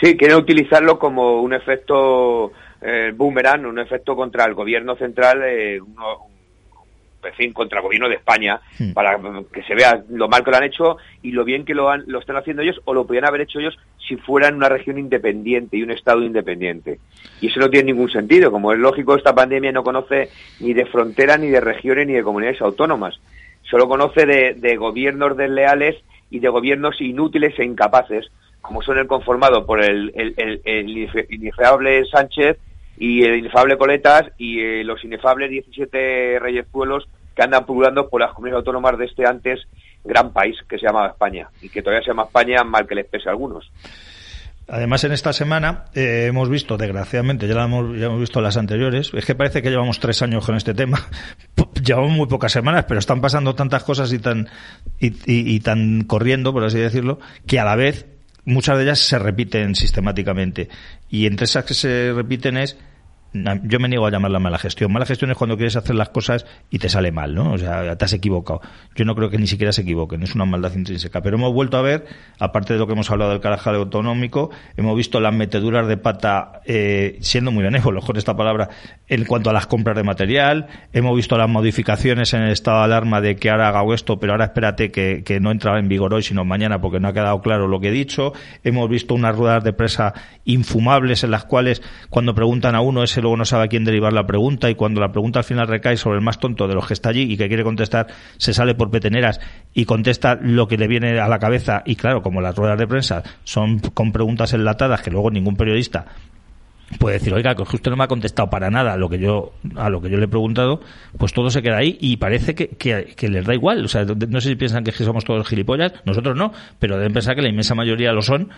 Sí, quieren utilizarlo como un efecto eh, boomerang, un efecto contra el gobierno central, eh, uno, en fin, contra el gobierno de España, hmm. para que se vea lo mal que lo han hecho y lo bien que lo, han, lo están haciendo ellos o lo podrían haber hecho ellos si fueran una región independiente y un Estado independiente. Y eso no tiene ningún sentido. Como es lógico, esta pandemia no conoce ni de fronteras, ni de regiones, ni de comunidades autónomas. Solo conoce de, de gobiernos desleales y de gobiernos inútiles e incapaces, como son el conformado por el, el, el, el Sánchez y el inefable Coletas y eh, los inefables 17 reyes pueblos que andan pululando por las comunidades autónomas de este antes gran país que se llama España y que todavía se llama España mal que les pese a algunos. Además, en esta semana eh, hemos visto, desgraciadamente, ya, lo hemos, ya hemos visto las anteriores, es que parece que llevamos tres años con este tema. llevamos muy pocas semanas, pero están pasando tantas cosas y tan, y tan corriendo, por así decirlo, que a la vez muchas de ellas se repiten sistemáticamente. Y entre esas que se repiten es yo me niego a llamarla mala gestión. Mala gestión es cuando quieres hacer las cosas y te sale mal, ¿no? O sea, te has equivocado. Yo no creo que ni siquiera se equivoquen, es una maldad intrínseca. Pero hemos vuelto a ver, aparte de lo que hemos hablado del carajal autonómico, hemos visto las meteduras de pata, eh, siendo muy benévolos con esta palabra, en cuanto a las compras de material. Hemos visto las modificaciones en el estado de alarma de que ahora haga esto, pero ahora espérate que, no entra en vigor hoy, sino mañana, porque no ha quedado claro lo que he dicho. Hemos visto unas ruedas de presa infumables en las cuales, cuando preguntan a uno, ese luego no sabe a quién derivar la pregunta y cuando la pregunta al final recae sobre el más tonto de los que está allí y que quiere contestar, se sale por peteneras y contesta lo que le viene a la cabeza y claro, como las ruedas de prensa son con preguntas enlatadas que luego ningún periodista puede decir, oiga, que usted no me ha contestado para nada a lo que yo, a lo que yo le he preguntado, pues todo se queda ahí y parece que, que, les da igual. O sea, no sé si piensan que somos todos gilipollas, nosotros no, pero deben pensar que la inmensa mayoría lo son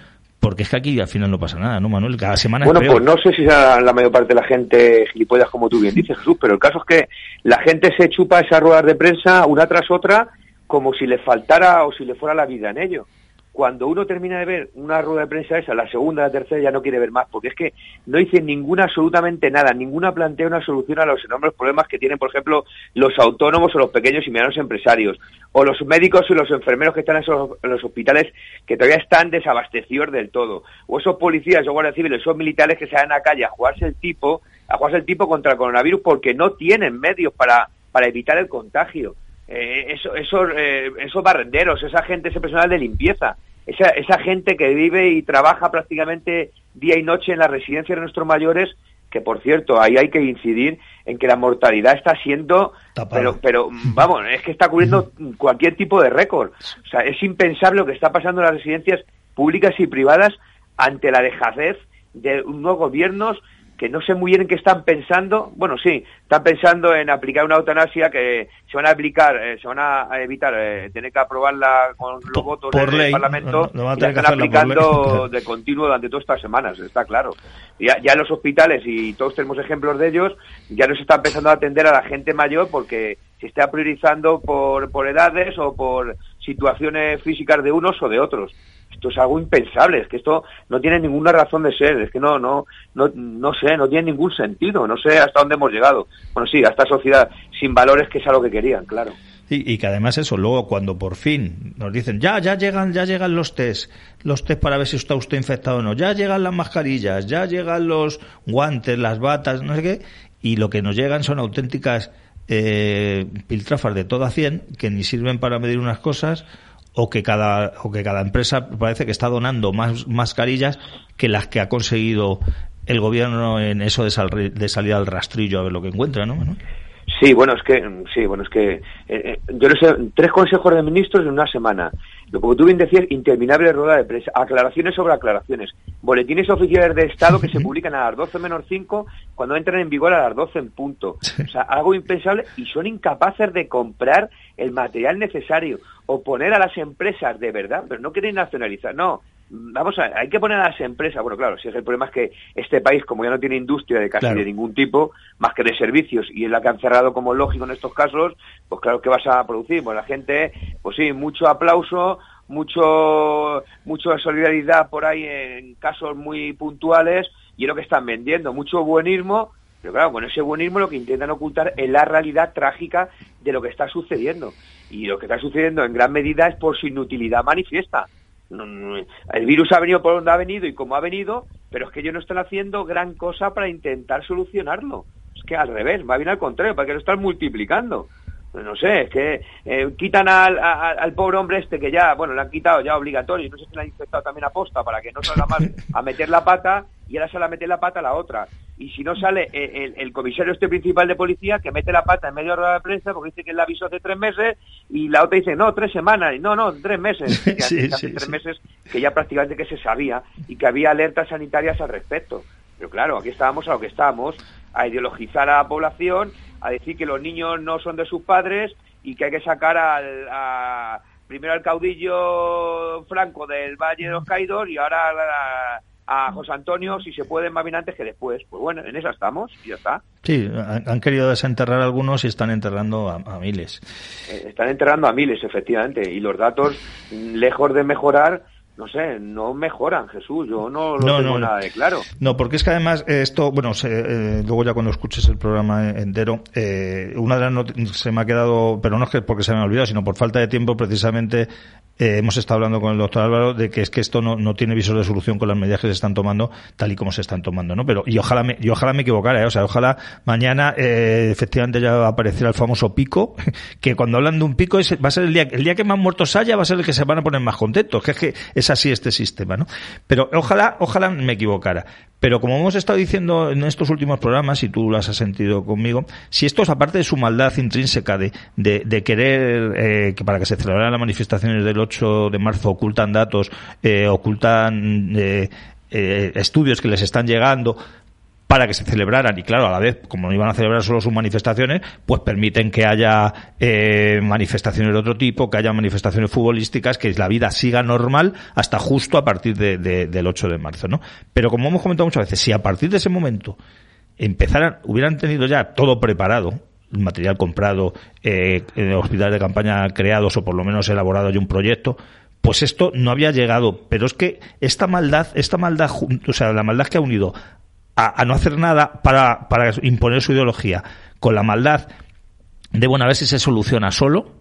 porque es que aquí al final no pasa nada, ¿no, Manuel? Cada semana Bueno, pues no sé si sea la mayor parte de la gente gilipollas, como tú bien dices, Jesús, pero el caso es que la gente se chupa esas ruedas de prensa una tras otra como si le faltara o si le fuera la vida en ello cuando uno termina de ver una rueda de prensa esa, la segunda, la tercera, ya no quiere ver más, porque es que no dice ninguna, absolutamente nada, ninguna plantea una solución a los enormes problemas que tienen, por ejemplo, los autónomos o los pequeños y medianos empresarios, o los médicos y los enfermeros que están en, los hospitales que todavía están desabastecidos del todo, o esos policías o guardias civiles, esos militares que se van a la calle a jugarse el tipo, a jugarse el tipo contra el coronavirus porque no tienen medios para, para evitar el contagio eh, eso, eso, eh, esos barrenderos, esa gente, ese personal de limpieza, esa, esa gente que vive y trabaja prácticamente día y noche en la residencia de nuestros mayores, que por cierto, ahí hay que incidir en que la mortalidad está siendo, pero, pero vamos, es que está cubriendo cualquier tipo de récord. O sea, es impensable lo que está pasando en las residencias públicas y privadas ante la dejadez de unos gobiernos que no sé muy bien en qué están pensando. Bueno, sí, están pensando en aplicar una eutanasia que se van a aplicar, eh, se van a evitar eh, tener que aprobarla con los votos del Parlamento y la están aplicando de continuo durante todas estas semanas, está claro. Ya, ya en los hospitales, y todos tenemos ejemplos de ellos, ya no se está empezando a atender a la gente mayor porque se está priorizando por, por edades o por situaciones físicas de unos o de otros esto es algo impensable, es que esto no tiene ninguna razón de ser, es que no, no, no, no sé, no tiene ningún sentido, no sé hasta dónde hemos llegado. Bueno, sí, a esta sociedad sin valores que es a lo que querían, claro. Y, que además eso, luego cuando por fin nos dicen, ya, ya llegan, ya llegan los test, los test para ver si está usted infectado o no, ya llegan las mascarillas, ya llegan los guantes, las batas, no sé qué, y lo que nos llegan son auténticas eh, piltrafas de toda 100 que ni sirven para medir unas cosas o que cada o que cada empresa parece que está donando más mascarillas que las que ha conseguido el gobierno en eso de, de salir al rastrillo a ver lo que encuentra, ¿no? Sí, bueno, es que sí, bueno, es que eh, eh, yo no sé, tres consejos de ministros en una semana. Lo como tú bien decías, interminable rueda de prensa, aclaraciones sobre aclaraciones, boletines oficiales de Estado que se publican a las 12 menos 5 cuando entran en vigor a las 12 en punto. O sea, algo impensable y son incapaces de comprar el material necesario o poner a las empresas de verdad, pero no quieren nacionalizar, no, vamos a, hay que poner a las empresas, bueno, claro, si es el problema es que este país, como ya no tiene industria de casi de ningún tipo, más que de servicios, y es la que han cerrado como lógico en estos casos, pues claro, ¿qué vas a producir? Pues la gente, pues sí, mucho aplauso, mucho, mucho solidaridad por ahí en casos muy puntuales, y es lo que están vendiendo, mucho buenismo, pero claro, con ese buenismo lo que intentan ocultar es la realidad trágica de lo que está sucediendo. Y lo que está sucediendo en gran medida es por su inutilidad manifiesta. El virus ha venido por donde ha venido y como ha venido, pero es que ellos no están haciendo gran cosa para intentar solucionarlo. Es que al revés, va bien al contrario, para que lo están multiplicando. Pues no sé, es que eh, quitan al, al, pobre hombre este que ya, bueno, le han quitado ya obligatorio, no sé si le han infectado también a posta para que no salga más a meter la pata y ahora se la mete la pata a la otra. Y si no sale el, el, comisario este principal de policía que mete la pata en medio de la prensa porque dice que él aviso hace tres meses y la otra dice, no, tres semanas, y no, no, tres meses. hace tres meses que ya prácticamente que se sabía y que había alertas sanitarias al respecto. Pero claro, aquí estábamos a lo que estábamos, a ideologizar a la población a decir que los niños no son de sus padres y que hay que sacar al, a, primero al caudillo Franco del Valle de los Caídos y ahora a, José Antonio, si se puede, más bien antes que después. Pues bueno, en esa estamos y ya está. Sí, han, querido desenterrar algunos y están enterrando a, miles. Eh, están enterrando a miles, efectivamente, y los datos, lejos de mejorar, no sé, no mejoran, Jesús. Yo no lo tengo nada de claro. No, porque es que además eh, esto, bueno, eh, luego ya cuando escuches el programa entero, eh, una de las se me ha quedado, pero no es que porque se me ha olvidado, sino por falta de tiempo, precisamente eh, hemos estado hablando con el doctor Álvaro de que es que esto no, no tiene visor de solución con las medidas que se están tomando tal y como se están tomando, ¿no? Pero, y ojalá me, y ojalá me equivocara, ¿eh? o sea, ojalá mañana eh, efectivamente ya apareciera el famoso pico, que cuando hablan de un pico va a ser el día, el día que más muertos haya va a ser el que se van a poner más contentos, que es que es así este sistema, ¿no? Pero ojalá, ojalá me equivocara. Pero como hemos estado diciendo en estos últimos programas, y tú lo has sentido conmigo, si esto es aparte de su maldad intrínseca de, de, querer eh, que para que se celebraran las manifestaciones del 8 de marzo ocultan datos, eh, ocultan eh, eh, estudios que les están llegando, para que se celebraran y claro a la vez como no iban a celebrar solo sus manifestaciones pues permiten que haya eh, manifestaciones de otro tipo que haya manifestaciones futbolísticas que la vida siga normal hasta justo a partir de, del 8 de marzo no pero como hemos comentado muchas veces si a partir de ese momento empezaran hubieran tenido ya todo preparado material comprado eh, hospitales de campaña creados o por lo menos elaborado ya un proyecto pues esto no había llegado. Pero es que esta maldad, esta maldad, o sea, la maldad que ha unido a, no hacer nada para, para imponer su ideología, con la maldad de, bueno, a ver si se soluciona solo,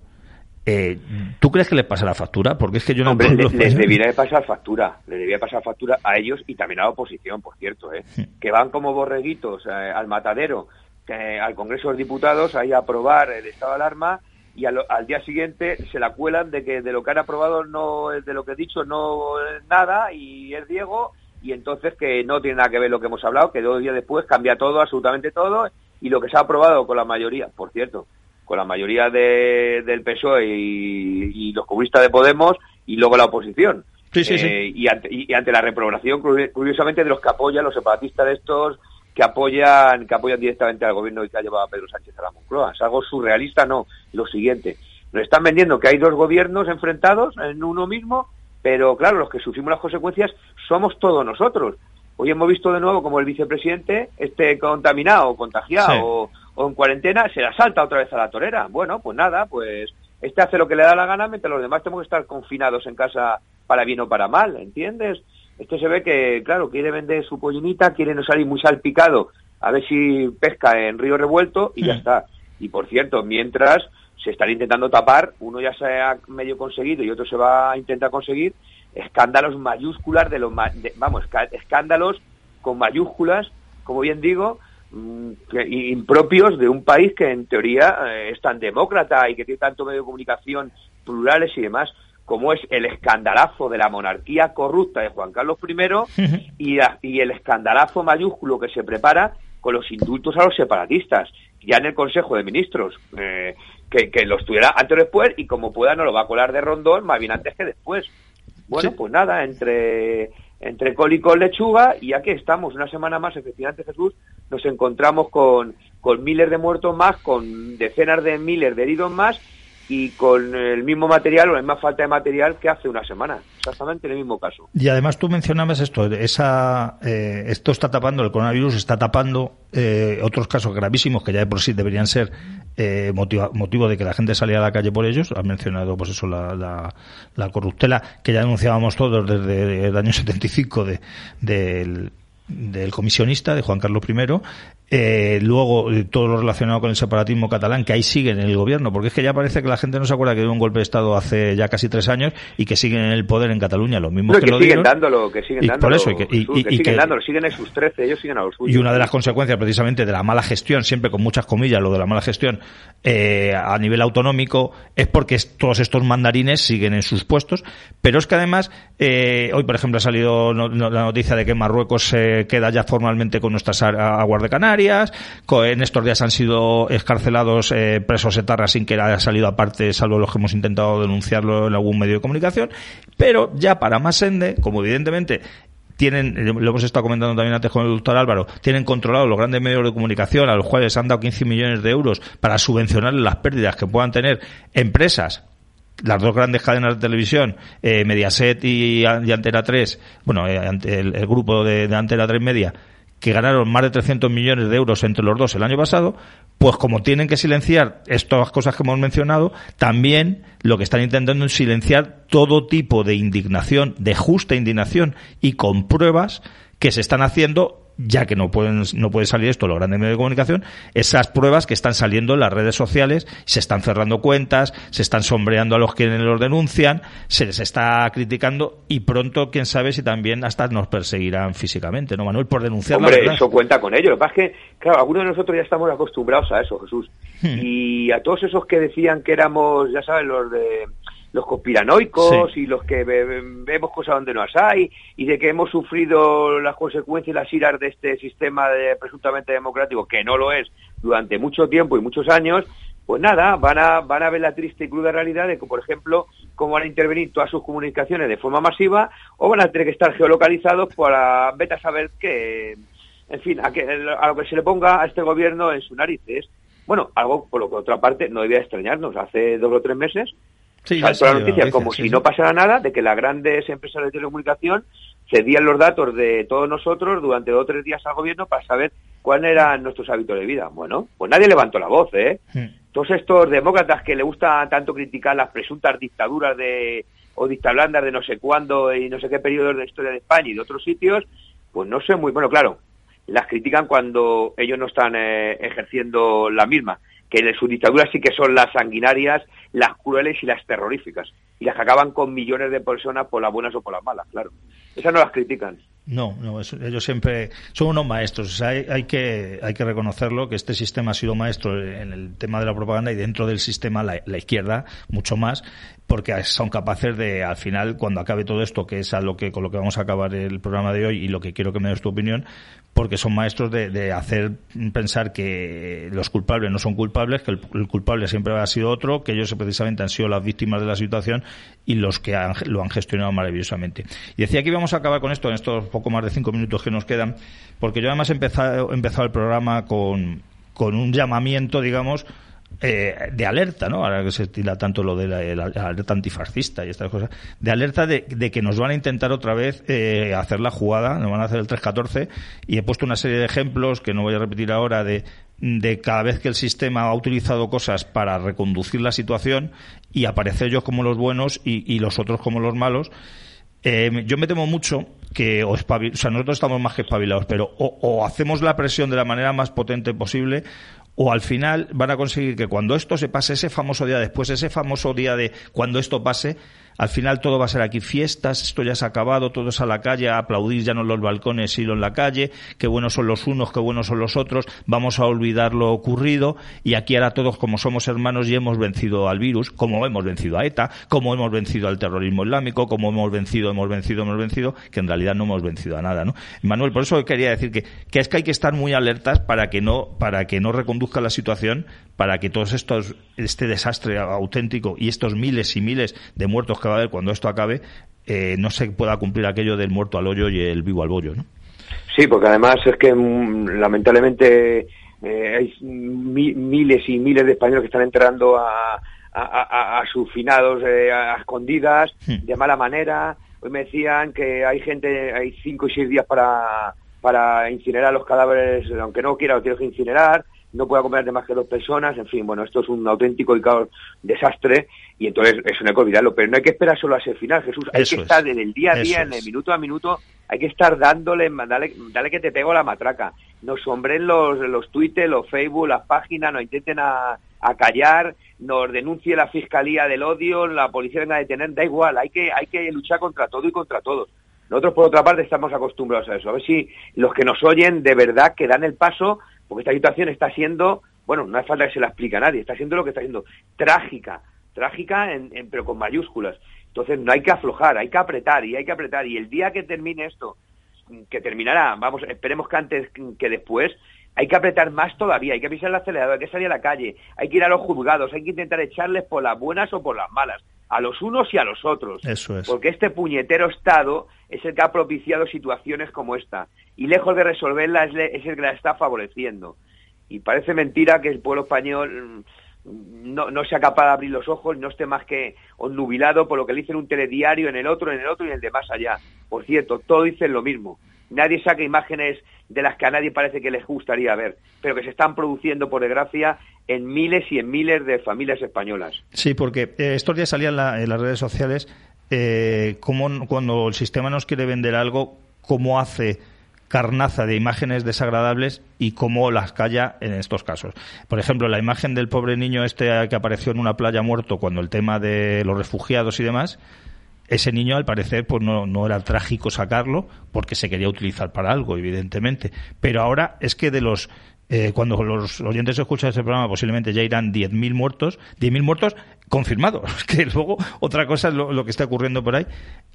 eh, ¿Tú crees que les pasa la factura? Porque es que yo no... Hombre, les, les debería pasar factura, les debería pasar factura a ellos y también a la oposición, por cierto, ¿eh? Que van como borreguitos eh, al matadero, al Congreso de Diputados, ahí a aprobar el estado de alarma y al, día siguiente se la cuelan de que de lo que han aprobado no de lo que he dicho no es nada y es Diego y entonces que no tiene nada que ver lo que hemos hablado, que dos días después cambia todo, absolutamente todo, y lo que se ha aprobado con la mayoría, por cierto, con la mayoría de, del PSOE y, los comunistas de Podemos y luego la oposición. Sí, sí, sí. Eh, y, ante, y, ante, la reprobación, curiosamente, de los que apoyan, los separatistas de estos, que apoyan que apoyan directamente al gobierno que ha llevado a Pedro Sánchez a la Moncloa. Es algo surrealista, no. Lo siguiente, nos están vendiendo que hay dos gobiernos enfrentados en uno mismo pero claro, los que sufrimos las consecuencias somos todos nosotros. Hoy hemos visto de nuevo como el vicepresidente esté contaminado, contagiado o, en cuarentena, se la salta otra vez a la torera. Bueno, pues nada, pues este hace lo que le da la gana mientras los demás tenemos que estar confinados en casa para bien o para mal, ¿entiendes? Este se ve que, claro, quiere vender su pollinita, quiere no salir muy salpicado, a ver si pesca en río revuelto y ya mm. está. Y por cierto, mientras se están intentando tapar, uno ya se ha medio conseguido y otro se va a intentar conseguir, escándalos mayúsculas de los, vamos, escándalos con mayúsculas, como bien digo, mm, impropios de un país que en teoría eh, es tan demócrata y que tiene tanto medio de comunicación plurales y demás, como es el escandalazo de la monarquía corrupta de Juan Carlos I y, y el escandalazo mayúsculo que se prepara con los indultos a los separatistas, ya en el Consejo de Ministros. Eh, que, que lo estuviera antes o después y como pueda no lo va a colar de rondón más bien antes que después. Bueno, pues nada, entre, entre col y col lechuga y aquí estamos, una semana más, efectivamente Jesús, nos encontramos con, con miles de muertos más, con decenas de miles de heridos más y con el mismo material o la misma falta de material que hace una semana, exactamente en el mismo caso. Y además tú mencionabas esto, esa, eh, esto está tapando, el coronavirus está tapando eh, otros casos gravísimos que ya de por sí deberían ser eh, motivo de que la gente salía a la calle por ellos. Has mencionado, pues eso, la, la, corruptela que ya denunciábamos todos desde el año 75 de, del del comisionista de Juan Carlos I eh, luego, eh, todo lo relacionado con el separatismo catalán, que ahí sigue en el gobierno, porque es que ya parece que la gente no se acuerda que hubo un golpe de Estado hace ya casi tres años y que siguen en el poder en Cataluña, los mismos que, lo siguen dándolo, que siguen dándolo. Por eso, y que, siguen dándolo, siguen en sus trece, ellos siguen a los suyos. Y una de las consecuencias, precisamente, de la mala gestión, siempre con muchas comillas, lo de la mala gestión eh, a nivel autonómico, es porque todos estos mandarines siguen en sus puestos, pero es que además, eh, hoy, por ejemplo, ha salido la noticia de que Marruecos se queda ya formalmente con nuestras aguas de Canarias, en estos días han sido escarcelados eh, presos etarras sin que haya salido aparte, salvo los que hemos intentado denunciarlo en algún medio de comunicación. Pero ya para más ende, como evidentemente tienen, lo hemos estado comentando también antes con el doctor Álvaro, tienen controlado los grandes medios de comunicación a los cuales han dado 15 millones de euros para subvencionar las pérdidas que puedan tener empresas las dos grandes cadenas de televisión, eh, Mediaset y, Antena 3, bueno, eh, el, grupo de, de Antena 3 Media, que ganaron más de 300 millones de euros entre los dos el año pasado, pues como tienen que silenciar estas cosas que hemos mencionado, también lo que están intentando es silenciar todo tipo de indignación, de justa indignación y con pruebas que se están haciendo ya que no pueden no puede salir esto los grandes medios de comunicación, esas pruebas que están saliendo en las redes sociales, se están cerrando cuentas, se están sombreando a los que los denuncian, se les está criticando y pronto, quién sabe si también hasta nos perseguirán físicamente, ¿no, Manuel? Por denunciar Hombre, eso cuenta con ello. Lo que pasa es que, claro, algunos de nosotros ya estamos acostumbrados a eso, Jesús. Hmm. Y a todos esos que decían que éramos, ya sabes, los de los conspiranoicos y los que vemos cosas donde no las hay y de que hemos sufrido las consecuencias y las iras de este sistema de, presuntamente democrático, que no lo es, durante mucho tiempo y muchos años, pues nada, van a, van a ver la triste y cruda realidad de que, por ejemplo, cómo van a intervenir todas sus comunicaciones de forma masiva o van a tener que estar geolocalizados para vete a saber que, en fin, a, que, a lo que se le ponga a este gobierno en sus narices. Bueno, algo por lo que otra parte no debía extrañarnos. Hace dos o tres meses Sí, la noticia como si no pasara nada de que las grandes empresas de telecomunicación cedían los datos de todos nosotros durante dos o tres días al gobierno para saber cuáles eran nuestros hábitos de vida. Bueno, pues nadie levantó la voz, ¿eh? Todos estos demócratas que le gusta tanto criticar las presuntas dictaduras de o dictablandas de no sé cuándo y no sé qué periodos de la historia de España y de otros sitios, pues no sé muy bueno, claro, las critican cuando ellos no están eh, ejerciendo la misma que sus dictaduras sí que son las sanguinarias, las crueles y las terroríficas, y las que acaban con millones de personas por las buenas o por las malas, claro. Esas no las critican. No, no, ellos siempre son unos maestros. hay, que, hay que reconocerlo, que este sistema ha sido maestro en el tema de la propaganda y dentro del sistema la, izquierda mucho más, porque son capaces de, al final, cuando acabe todo esto, que es a lo que, con lo que vamos a acabar el programa de hoy y lo que quiero que me des tu opinión, porque son maestros de, hacer pensar que los culpables no son culpables, que el, culpable siempre ha sido otro, que ellos precisamente han sido las víctimas de la situación y los que lo han gestionado maravillosamente. Y decía que íbamos a acabar con esto en estos poco más de cinco minutos que nos quedan, porque yo además he empezado, empezado el programa con, con un llamamiento, digamos, eh, de alerta, ¿no? Ahora que se estila tanto lo de la, alerta antifascista y estas cosas, de alerta de, que nos van a intentar otra vez eh, hacer la jugada, nos van a hacer el 3-14 y he puesto una serie de ejemplos que no voy a repetir ahora de, de cada vez que el sistema ha utilizado cosas para reconducir la situación y aparecer ellos como los buenos y, los otros como los malos. Eh, yo me temo mucho que o, sea, nosotros estamos más que espabilados, pero o, hacemos la presión de la manera más potente posible o al final van a conseguir que cuando esto se pase, ese famoso día después, ese famoso día de cuando esto pase, al final todo va a ser aquí fiestas, esto ya se ha acabado, todos a la calle a aplaudir ya no en los balcones, sino en la calle, qué buenos son los unos, qué buenos son los otros, vamos a olvidar lo ocurrido y aquí ahora todos como somos hermanos y hemos vencido al virus, como hemos vencido a ETA, como hemos vencido al terrorismo islámico, como hemos vencido, hemos vencido, hemos vencido, que en realidad no hemos vencido a nada, ¿no? Manuel, por eso quería decir que, que es que hay que estar muy alertas para que no, para que no reconduzca la situación, para que todos estos, este desastre auténtico y estos miles y miles de muertos que va a haber cuando esto acabe, eh, no se pueda cumplir aquello del muerto al hoyo y el vivo al bollo, ¿no? Sí, porque además es que mm, lamentablemente eh, hay miles y miles de españoles que están enterrando a, a, sus finados eh, a escondidas, hmm. de mala manera. Hoy me decían que hay gente, hay cinco y seis días para, para incinerar los cadáveres, aunque no quiera, lo tienes que incinerar no puede acompañarte más que dos personas, en fin, bueno, esto es un auténtico y desastre y entonces eso no hay que olvidarlo, pero no hay que esperar solo a ese final, Jesús, hay que estar en el día a día, en el minuto a minuto, hay que estar dándole, dale, dale que te pego la matraca, nos sombren los, los Twitter, los Facebook, las páginas, nos intenten a, a callar, nos denuncie la Fiscalía del Odio, la policía venga a detener, da igual, hay que, hay que luchar contra todo y contra todos. Nosotros, por otra parte, estamos acostumbrados a eso. A ver si los que nos oyen de verdad que dan el paso porque esta situación está siendo, bueno, no hace falta que se la explique a nadie, está siendo lo que está siendo, trágica, trágica en, pero con mayúsculas. Entonces no hay que aflojar, hay que apretar y hay que apretar. Y el día que termine esto, que terminará, vamos, esperemos que antes que después, hay que apretar más todavía, hay que pisar el acelerador, hay que salir a la calle, hay que ir a los juzgados, hay que intentar echarles por las buenas o por las malas, a los unos y a los otros. Eso es. Porque este puñetero Estado es el que ha propiciado situaciones como esta y lejos de resolverla es, el que la está favoreciendo. Y parece mentira que el pueblo español mm, no, no sea capaz de abrir los ojos, no esté más que onnubilado por lo que le dicen un telediario, en el otro, en el otro y en el de más allá. Por cierto, todos dicen lo mismo. nadie saca imágenes de las que a nadie parece que les gustaría ver, pero que se están produciendo, por desgracia, en miles y en miles de familias españolas. Sí, porque eh, estos días salían en las redes sociales eh, cuando el sistema nos quiere vender algo, cómo hace carnaza de imágenes desagradables y cómo las calla en estos casos. Por ejemplo, la imagen del pobre niño este que apareció en una playa muerto cuando el tema de los refugiados y demás, ese niño al parecer pues no, no, era trágico sacarlo porque se quería utilizar para algo, evidentemente. Pero ahora es que de los eh, cuando los oyentes escuchan ese programa, posiblemente ya irán 10.000 muertos, 10.000 muertos confirmados, que luego otra cosa es lo, que está ocurriendo por ahí.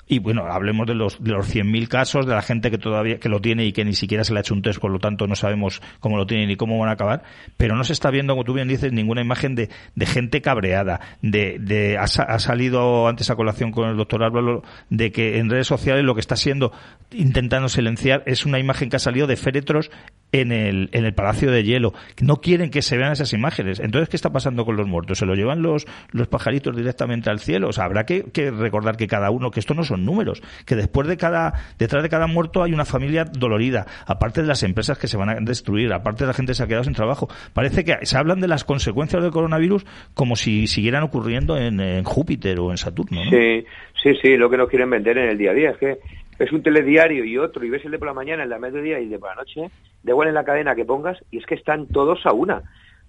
Y bueno, hablemos de los, de los 100.000 casos, de la gente que todavía que lo tiene y que ni siquiera se le ha hecho un test, por lo tanto no sabemos cómo lo tienen ni cómo van a acabar, pero no se está viendo, como tú bien dices, ninguna imagen de, gente cabreada, de, de ha, salido antes a colación con el doctor Álvaro de que en redes sociales lo que está siendo intentando silenciar es una imagen que ha salido de féretros en el, en el Palacio de Hielo. No quieren que se vean esas imágenes. Entonces, ¿qué está pasando con los muertos? ¿Se lo llevan los, los pajaritos directamente al cielo? O sea, habrá que, recordar que cada uno, que esto no son números, que después de cada, detrás de cada muerto hay una familia dolorida, aparte de las empresas que se van a destruir, aparte de la gente que se ha quedado sin trabajo. Parece que se hablan de las consecuencias del coronavirus como si siguieran ocurriendo en, Júpiter o en Saturno. Sí, sí, sí, lo que nos quieren vender en el día a día es que es un telediario y otro, y ves el de por la mañana, el de mediodía y el de por la noche, de igual en la cadena que pongas, y es que están todos a una.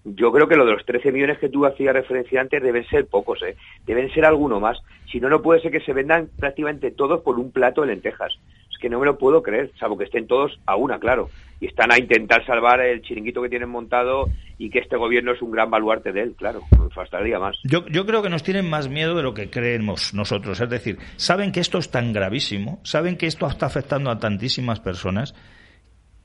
Yo creo que lo de los 13 millones que tú hacías referencia antes deben ser pocos, ¿eh? deben ser alguno más. Si no, no puede ser que se vendan prácticamente todos por un plato de lentejas. Que no me lo puedo creer, salvo que estén todos a una, claro. Y están a intentar salvar el chiringuito que tienen montado y que este gobierno es un gran baluarte de él, claro. Me faltaría más. Yo, yo creo que nos tienen más miedo de lo que creemos nosotros. Es decir, saben que esto es tan gravísimo, saben que esto está afectando a tantísimas personas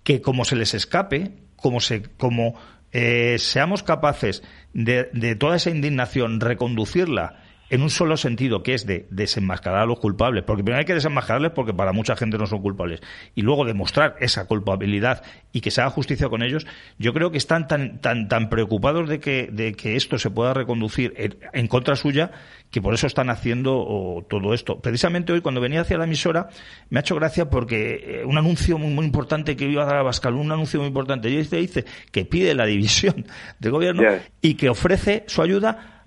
que como se les escape, como se, como eh, seamos capaces de, de toda esa indignación reconducirla en un solo sentido, que es de desenmascarar a los culpables, porque primero hay que desenmascararles porque para mucha gente no son culpables, y luego demostrar esa culpabilidad y que se haga justicia con ellos, yo creo que están tan, tan, tan preocupados de que, de que esto se pueda reconducir en, contra suya, que por eso están haciendo todo esto. Precisamente hoy, cuando venía hacia la emisora, me ha hecho gracia porque eh, un anuncio muy, muy importante que iba a dar a Bascal, un anuncio muy importante, y dice, dice que pide la división del gobierno y que ofrece su ayuda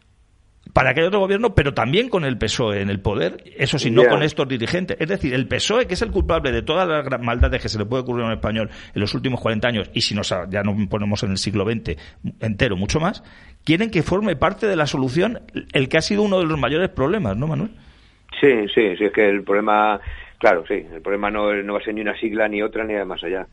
para que haya otro gobierno, pero también con el PSOE en el poder, eso sí, no con estos dirigentes. Es decir, el PSOE, que es el culpable de todas las maldades que se le puede ocurrir a un español en los últimos 40 años, y si nos, ya nos ponemos en el siglo XX entero, mucho más, quieren que forme parte de la solución el que ha sido uno de los mayores problemas, ¿no, Manuel? Sí, sí, sí, es que el problema, claro, sí, el problema no, no va a ser ni una sigla ni otra ni más allá.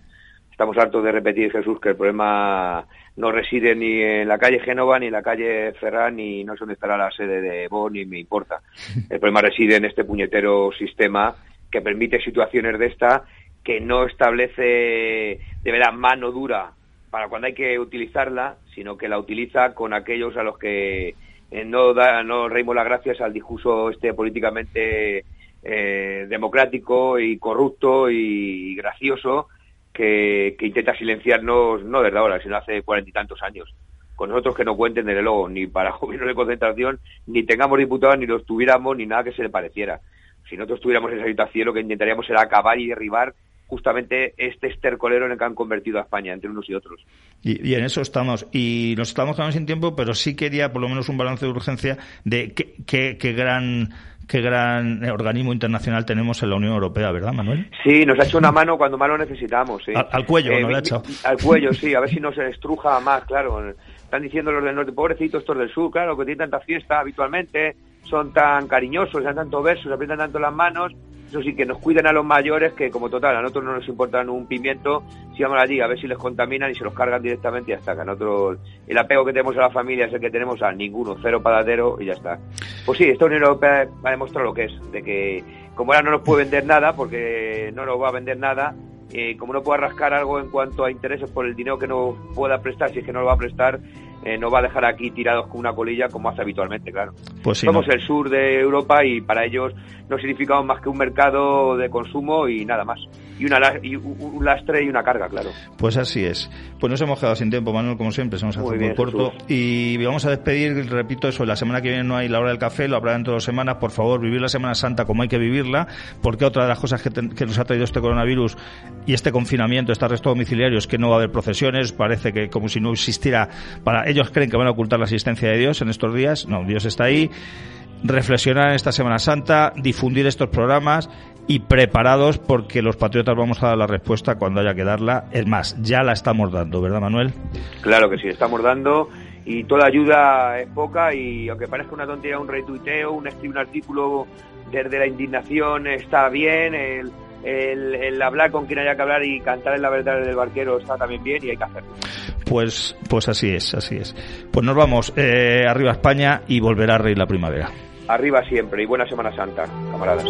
Estamos hartos de repetir, Jesús, que el problema no reside ni en la calle Génova, ni en la calle Ferran, ni no sé dónde estará la sede de Bonn, ni me importa. El problema reside en este puñetero sistema que permite situaciones de esta, que no establece de verdad mano dura para cuando hay que utilizarla, sino que la utiliza con aquellos a los que eh, no da, no reímos las gracias al discurso este políticamente eh, democrático y corrupto y gracioso que, intenta silenciarnos no desde ahora, sino hace cuarenta y tantos años. Con nosotros que no cuenten, desde luego, ni para gobiernos de concentración, ni tengamos diputados, ni los tuviéramos, ni nada que se le pareciera. Si nosotros tuviéramos esa situación, lo que intentaríamos era acabar y derribar justamente este estercolero en el que han convertido a España, entre unos y otros. Y, en eso estamos. Y nos estamos quedando sin tiempo, pero sí quería por lo menos un balance de urgencia de qué, qué gran qué gran organismo internacional tenemos en la Unión Europea, ¿verdad, Manuel? Sí, nos ha hecho una mano cuando más lo necesitamos. Sí. Al, cuello, eh, ¿no? ha hecho. Al cuello, sí, a ver si nos estruja más, claro. Están diciendo los del norte, pobrecitos estos del sur, claro, que tienen tanta fiesta habitualmente, son tan cariñosos, dan tanto versos, aprietan tanto las manos, eso sí, que nos cuiden a los mayores, que como total, a nosotros no nos importan un pimiento, si vamos allí a ver si les contaminan y se los cargan directamente y ya está. Que a nosotros el apego que tenemos a la familia es el que tenemos a ninguno, cero paradero y ya está. Pues sí, esta Unión Europea ha demostrado lo que es, de que como ahora no nos puede vender nada, porque no nos va a vender nada, eh, como no puede rascar algo en cuanto a intereses por el dinero que nos pueda prestar, si es que no lo va a prestar, eh, no va a dejar aquí tirados con una colilla como hace habitualmente, claro. Pues Somos el sur de Europa y para ellos no significamos más que un mercado de consumo y nada más. y, una, y un lastre y una carga, claro. Pues así es. Pues nos hemos quedado sin tiempo, Manuel, como siempre, se nos hace muy, corto. Y vamos a despedir, repito eso, la semana que viene no hay la hora del café, lo habrá dentro de dos semanas. Por favor, vivir la Semana Santa como hay que vivirla, porque otra de las cosas que, que nos ha traído este coronavirus y este confinamiento, este arresto domiciliario, es que no va a haber procesiones, parece que como si no existiera, para ellos creen que van a ocultar la asistencia de Dios en estos días. No, Dios está ahí reflexionar en esta Semana Santa, difundir estos programas y preparados porque los patriotas vamos a dar la respuesta cuando haya que darla. Es más, ya la estamos dando, ¿verdad, Manuel? Claro que sí, estamos dando y toda ayuda es poca y aunque parezca una tontería un retuiteo, un un artículo desde la indignación está bien, el, el, hablar con quien haya que hablar y cantar en la verdad del barquero está también bien y hay que hacerlo. Pues, pues así es, así es. Pues nos vamos eh, arriba a España y volverá a reír la primavera. Arriba siempre y buena Semana Santa, camaradas.